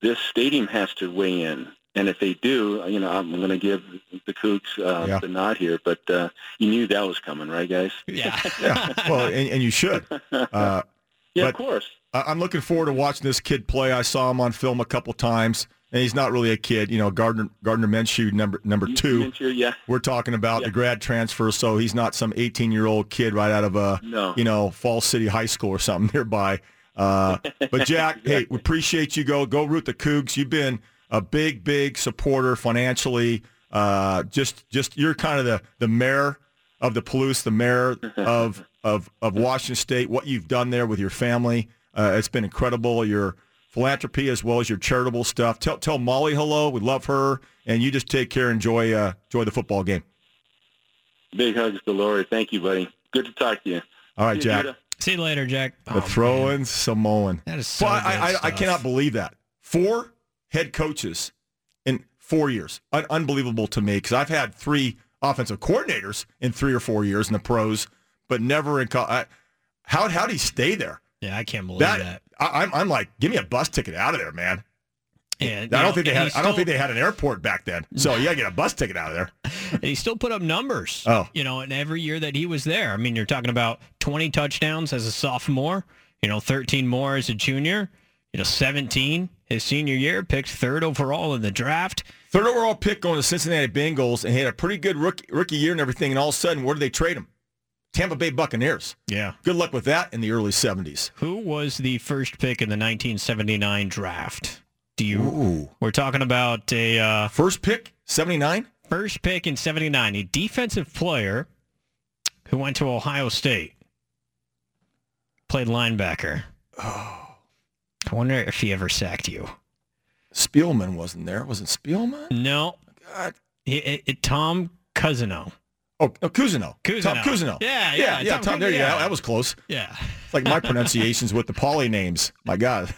this stadium has to weigh in. And if they do, you know, I'm going to give the Cougs uh, Yeah. the nod here. But uh, you knew that was coming, right, guys? Yeah. Yeah. Well, and, and you should. Uh, Yeah, of course. I- I'm looking forward to watching this kid play. I saw him on film a couple times, and he's not really a kid. You know, Gardner Gardner Minshew, number number two. mentioned- yeah. We're talking about Yeah. the grad transfer, so he's not some 18 year old kid right out of a No. you know Falls City High School or something nearby. Uh, but Jack, hey, we appreciate you. Go go root the Cougs. You've been a big big supporter financially. Uh, just just you're kind of the the mayor of the Palouse, the mayor of of of Washington State. What you've done there with your family, uh, it's been incredible. Your philanthropy as well as your charitable stuff. Tell tell Molly hello. We love her, and you just take care. Enjoy uh, enjoy the football game. Big hugs to Lori. Thank you, buddy. Good to talk to you. All right, See Jack. Judah. See you later, Jack. The Oh, Throwin' Samoan. That is so But I, good I, I cannot believe that. Four head coaches in four years. Un- unbelievable to me because I've had three offensive coordinators in three or four years in the pros, but never in college. How how did he stay there? Yeah, I can't believe That, that. I, I'm I'm like, give me a bus ticket out of there, man. And, I don't know, think they had. he I don't think they had an airport back then. So you got to get a bus ticket out of there. And he still put up numbers. Oh. You know, and every year that he was there. I mean, you're talking about 20 touchdowns as a sophomore, you know, 13 more as a junior, you know, 17 his senior year, picked third overall in the draft. Third overall pick going to the Cincinnati Bengals, and he had a pretty good rookie, rookie year and everything. And all of a sudden, where did they trade him? Tampa Bay Buccaneers. Yeah. Good luck with that in the early 70s. Who was the first pick in the 1979 draft? Do you? Ooh. We're talking about a uh, First pick, 79? first pick in 79, a defensive player who went to Ohio State, played linebacker. Oh. I wonder if he ever sacked you. Spielman wasn't there. Was it Spielman? No, God. it, it, it- Tom Cousino. Oh, no, Cousineau. Cousineau. Tom Cousineau. Yeah, yeah, yeah, yeah. Tom Tom, there you go. That was close. Yeah. It's like my pronunciations with the poly names. My God.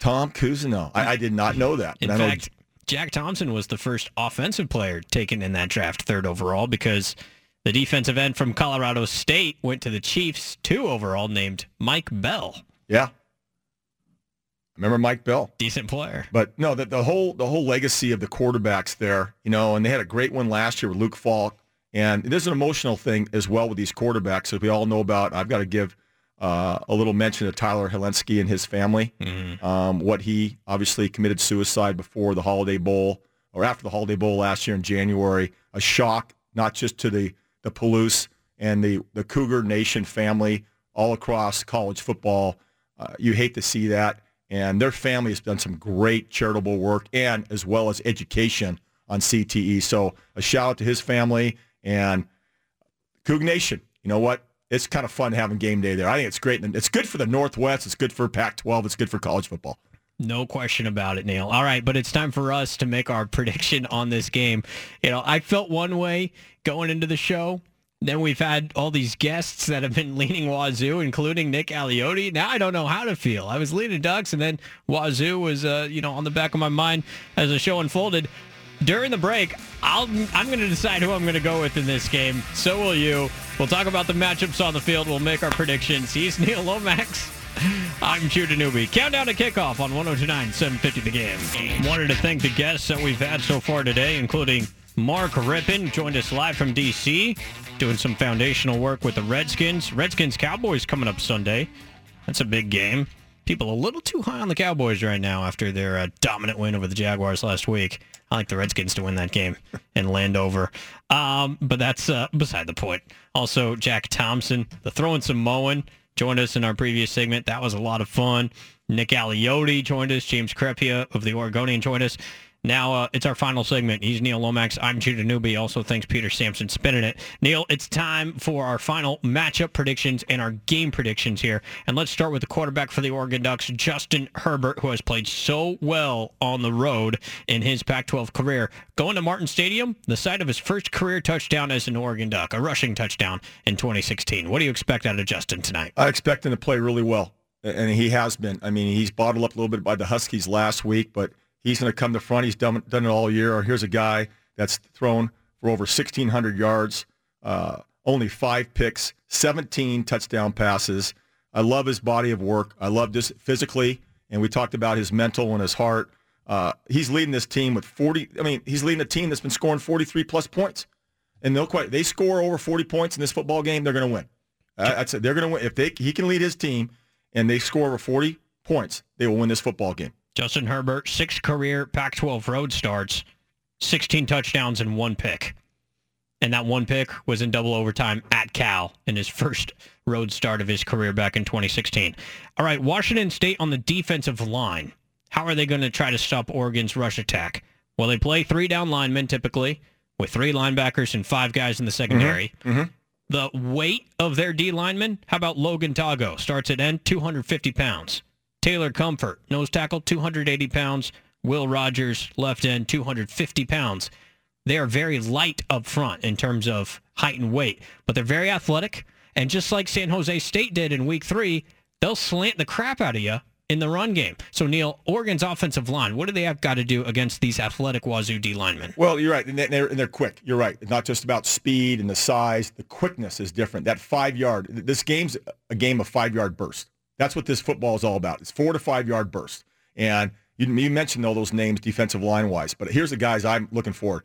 Tom Cousineau. I, I did not know that. In fact, Jack Thompson was the first offensive player taken in that draft, third overall, because the defensive end from Colorado State went to the Chiefs, two overall, named Mike Bell. Yeah. Remember Mike Bell? Decent player. But no, the, the whole the whole legacy of the quarterbacks there, you know, and they had a great one last year with Luke Falk. And there's an emotional thing as well with these quarterbacks, that we all know about. I've got to give uh, a little mention to Tyler Hilinski and his family. Um, what he obviously committed suicide before the Holiday Bowl or after the Holiday Bowl last year in January. A shock, not just to the the Palouse and the the Cougar Nation family all across college football. Uh, you hate to see that, and their family has done some great charitable work and as well as education on CTE. So a shout out to his family and Coug Nation. You know what? It's kind of fun having game day there. I think it's great. It's good for the Northwest. It's good for Pac-12. It's good for college football. No question about it, Neil. All right, but it's time for us to make our prediction on this game. You know, I felt one way going into the show. Then we've had all these guests that have been leaning Wazoo, including Nick Aliotti. Now I don't know how to feel. I was leaning Ducks, and then Wazoo was, uh, you know, on the back of my mind as the show unfolded. During the break, I'll, I'm going to decide who I'm going to go with in this game. So will you. We'll talk about the matchups on the field. We'll make our predictions. He's Neil Lomax. I'm Judah Newby. Countdown to kickoff on 1029 750 the game. Wanted to thank the guests that we've had so far today, including Mark Rypien, joined us live from D.C., doing some foundational work with the Redskins. Redskins Cowboys coming up Sunday. That's a big game. People a little too high on the Cowboys right now after their uh, dominant win over the Jaguars last week. I like the Redskins to win that game and land over. Um, but that's uh, beside the point. Also, Jack Thompson, the Throwin' Samoan, joined us in our previous segment. That was a lot of fun. Nick Aliotti joined us. James Crepea of the Oregonian joined us. Now uh, it's our final segment. He's Neil Lomax. I'm Judah Newby. Also, thanks Peter Sampson spinning it. Neil, it's time for our final matchup predictions and our game predictions here. And let's start with the quarterback for the Oregon Ducks, Justin Herbert, who has played so well on the road in his Pac-12 career. Going to Martin Stadium, the site of his first career touchdown as an Oregon Duck, a rushing touchdown in 2016. What do you expect out of Justin tonight? I expect him to play really well, and he has been. I mean, he's bottled up a little bit by the Huskies last week, but – He's going to come to front. He's done, done it all year. Or here's a guy that's thrown for over 1,600 yards, uh, only five picks, 17 touchdown passes. I love his body of work. I love this physically, and we talked about his mental and his heart. Uh, he's leading this team with 40. I mean, he's leading a team that's been scoring 43 plus points, and they'll quite. They score over 40 points in this football game, they're going to win. Uh, that's it. They're going to win if they he can lead his team, and they score over 40 points. They will win this football game. Justin Herbert, six career Pac-12 road starts, 16 touchdowns and one pick. And that one pick was in double overtime at Cal in his first road start of his career back in 2016. All right, Washington State on the defensive line. How are they going to try to stop Oregon's rush attack? Well, they play three down linemen typically with three linebackers and five guys in the secondary. Mm-hmm. Mm-hmm. The weight of their D linemen, how about Logan Tago? Starts at end 250 pounds. Taylor Comfort, nose tackle, 280 pounds. Will Rodgers, left end, 250 pounds. They are very light up front in terms of height and weight, but they're very athletic. And just like San Jose State did in week three, they'll slant the crap out of you in the run game. So, Neil, Oregon's offensive line, what do they have got to do against these athletic Wazoo D linemen? Well, you're right. And they're, and they're quick. You're right. It's not just about speed and the size. The quickness is different. That five yard, this game's a game of five yard burst. That's what this football is all about. It's four to five yard bursts. And you, you mentioned all those names defensive line wise, but here's the guys I'm looking for.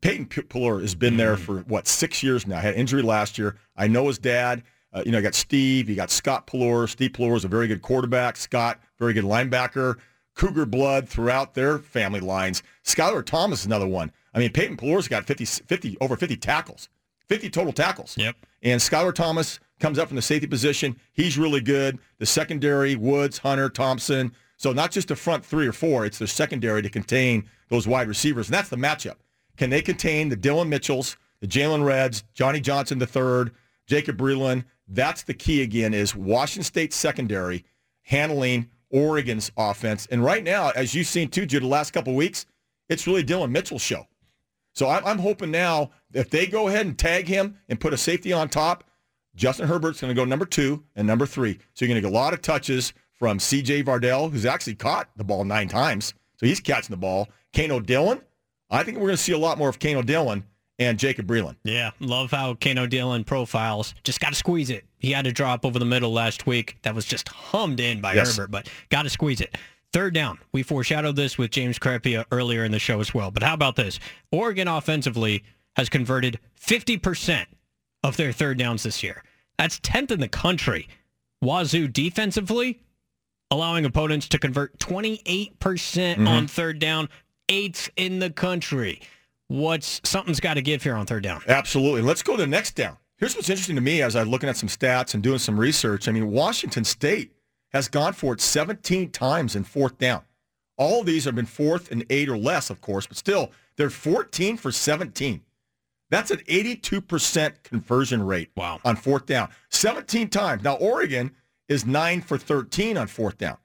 Peyton Pelluer has been there for what six years now. Had injury last year. I know his dad. Uh, you know, you got Steve. You got Scott Pelluer. Steve Pelluer is a very good quarterback. Scott, very good linebacker. Cougar blood throughout their family lines. Skylar Thomas is another one. I mean, Peyton Pelluer's got 50, 50 over 50 tackles, 50 total tackles. Yep. And Skylar Thomas comes up from the safety position. He's really good. The secondary, Woods, Hunter, Thompson. So not just the front three or four, it's the secondary to contain those wide receivers. And that's the matchup. Can they contain the Dillon Mitchells, the Jaylon Redds, Johnny Johnson III, Jacob Breeland? That's the key again is Washington State secondary handling Oregon's offense. And right now, as you've seen too, Jude, the last couple weeks, it's really Dillon Mitchell's show. So I'm hoping now if they go ahead and tag him and put a safety on top, Justin Herbert's going to go number two and number three. So you're going to get a lot of touches from C.J. Verdell, who's actually caught the ball nine times. So he's catching the ball. Kano Dillon, I think we're going to see a lot more of Kano Dillon and Jacob Breeland. Yeah, love how Kano Dillon profiles. Just got to squeeze it. He had a drop over the middle last week that was just hummed in by yes. Herbert, but got to squeeze it. Third down. We foreshadowed this with James Crepea earlier in the show as well. But how about this? Oregon offensively has converted 50% of their third downs this year. That's 10th in the country. Wazoo defensively, allowing opponents to convert 28% mm hmm on third down, eighth in the country. What's something's got to give here on third down? Absolutely. Let's go to the next down. Here's what's interesting to me as I'm looking at some stats and doing some research. I mean, Washington State has gone for it 17 times in fourth down. All of these have been fourth and eight or less, of course, but still, they're 14 for 17. That's an 82% conversion rate wow. on fourth down. 17 times. Now, Oregon is 9 for 13 on fourth down.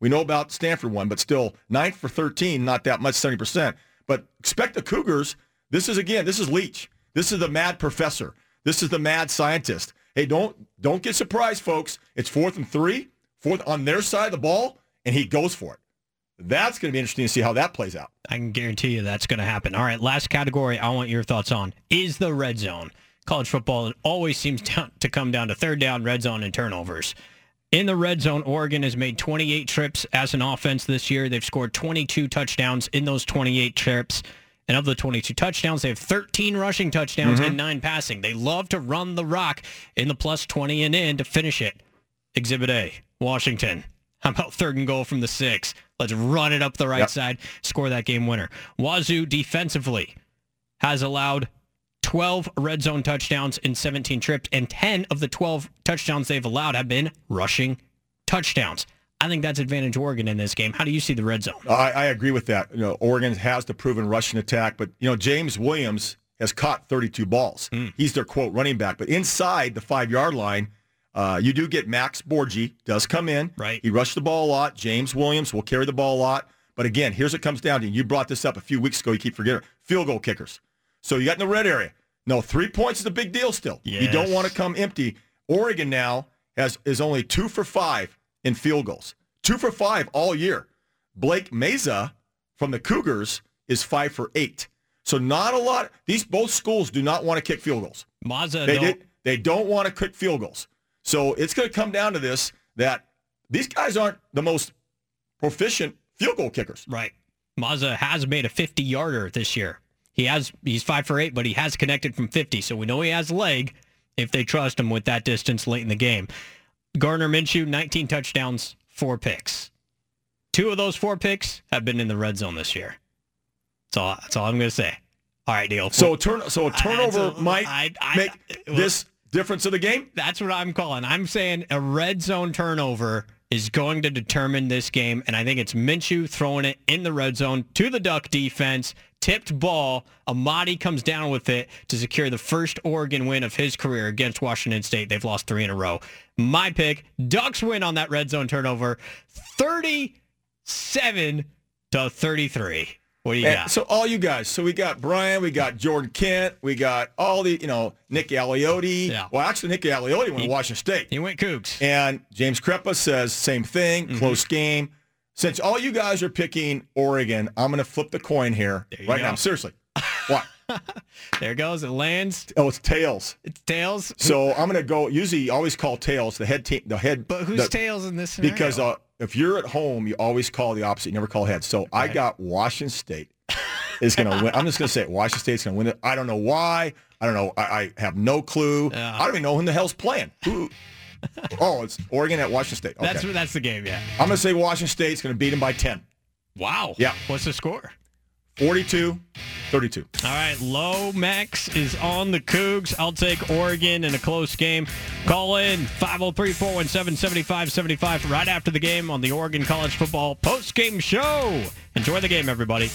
We know about Stanford one, but still 9 for 13, not that much, 70%. But expect the Cougars. This is, again, this is Leach. This is the mad professor. This is the mad scientist. Hey, don't don't get surprised, folks. It's fourth and three, fourth on their side of the ball, and he goes for it. That's going to be interesting to see how that plays out. I can guarantee you that's going to happen. All right, last category I want your thoughts on is the red zone. College football always seems to come down to third down, red zone, and turnovers. In the red zone, Oregon has made 28 trips as an offense this year. They've scored 22 touchdowns in those 28 trips. And of the 22 touchdowns, they have 13 rushing touchdowns mm-hmm. and nine passing. They love to run the rock in the plus 20 and in to finish it. Exhibit A. Washington. How about third and goal from the six? Let's run it up the right Yep. side, score that game winner. Wazoo defensively has allowed 12 red zone touchdowns in 17 trips, and 10 of the 12 touchdowns they've allowed have been rushing touchdowns. I think that's advantage Oregon in this game. How do you see the red zone? I, I agree with that. You know, Oregon has the proven rushing attack, but you know James Williams has caught 32 balls. Hmm. He's their quote running back, but inside the five yard line, uh, you do get Max Borghi does come in. Right. He rushed the ball a lot. James Williams will carry the ball a lot. But again, here's what comes down to. You brought this up a few weeks ago. You keep forgetting field goal kickers. So you got in the red area. No, three points is a big deal still. You don't want to come empty. Oregon now has is only two for five in field goals. Two for five all year. Blake Mazza from the Cougars is five for eight. So not a lot. These both schools do not want to kick field goals. Mazza, They though, did, they don't want to kick field goals. So it's going to come down to this that these guys aren't the most proficient field goal kickers. Right. Mazza has made a 50 yarder this year. He has he's five for eight, but he has connected from 50, so we know he has leg if they trust him with that distance late in the game. Gardner Minshew, 19 touchdowns, four picks. Two of those four picks have been in the red zone this year. That's all. That's all I'm going to say. All right, Neil. So turn so a turnover a- might I- I- make this difference of the game. That's what I'm calling. I'm saying a red zone turnover is going to determine this game, and I think it's Minshew throwing it in the red zone to the Duck defense. Tipped ball. Amadi comes down with it to secure the first Oregon win of his career against Washington State. They've lost three in a row. My pick: Ducks win on that red zone turnover, thirty-seven to thirty-three. What do you And got? so all you guys, so we got Brian, we got Jordan Kent, we got all the, you know, Nick Aliotti. Yeah. Well, actually, Nick Aliotti went He- to Washington State. he went Cougs. And James Crepea says same thing, Mm-hmm. close game. Since all you guys are picking Oregon, I'm going to flip the coin here right go. now. Seriously. What? There it goes. It lands. Oh, it's tails. It's tails. So I'm going to go. Usually, you always call tails the head team. The head. But who's the- tails in this scenario? Because uh, if you're at home, you always call the opposite. You never call heads. So I got Washington State is going to win. I'm just going to say it. Washington State's going to win it. I don't know why. I don't know. I, I have no clue. Yeah. I don't even know who the hell's playing. Who? oh, it's Oregon at Washington State. Okay. that's that's the game. Yeah. I'm going to say Washington State's going to beat them by 10. Wow. Yeah. What's the score? 42, 32. All right, Lomax is on the Cougs. I'll take Oregon in a close game. Call in 503-417-7575 right after the game on the Oregon College Football post-game show. Enjoy the game, everybody.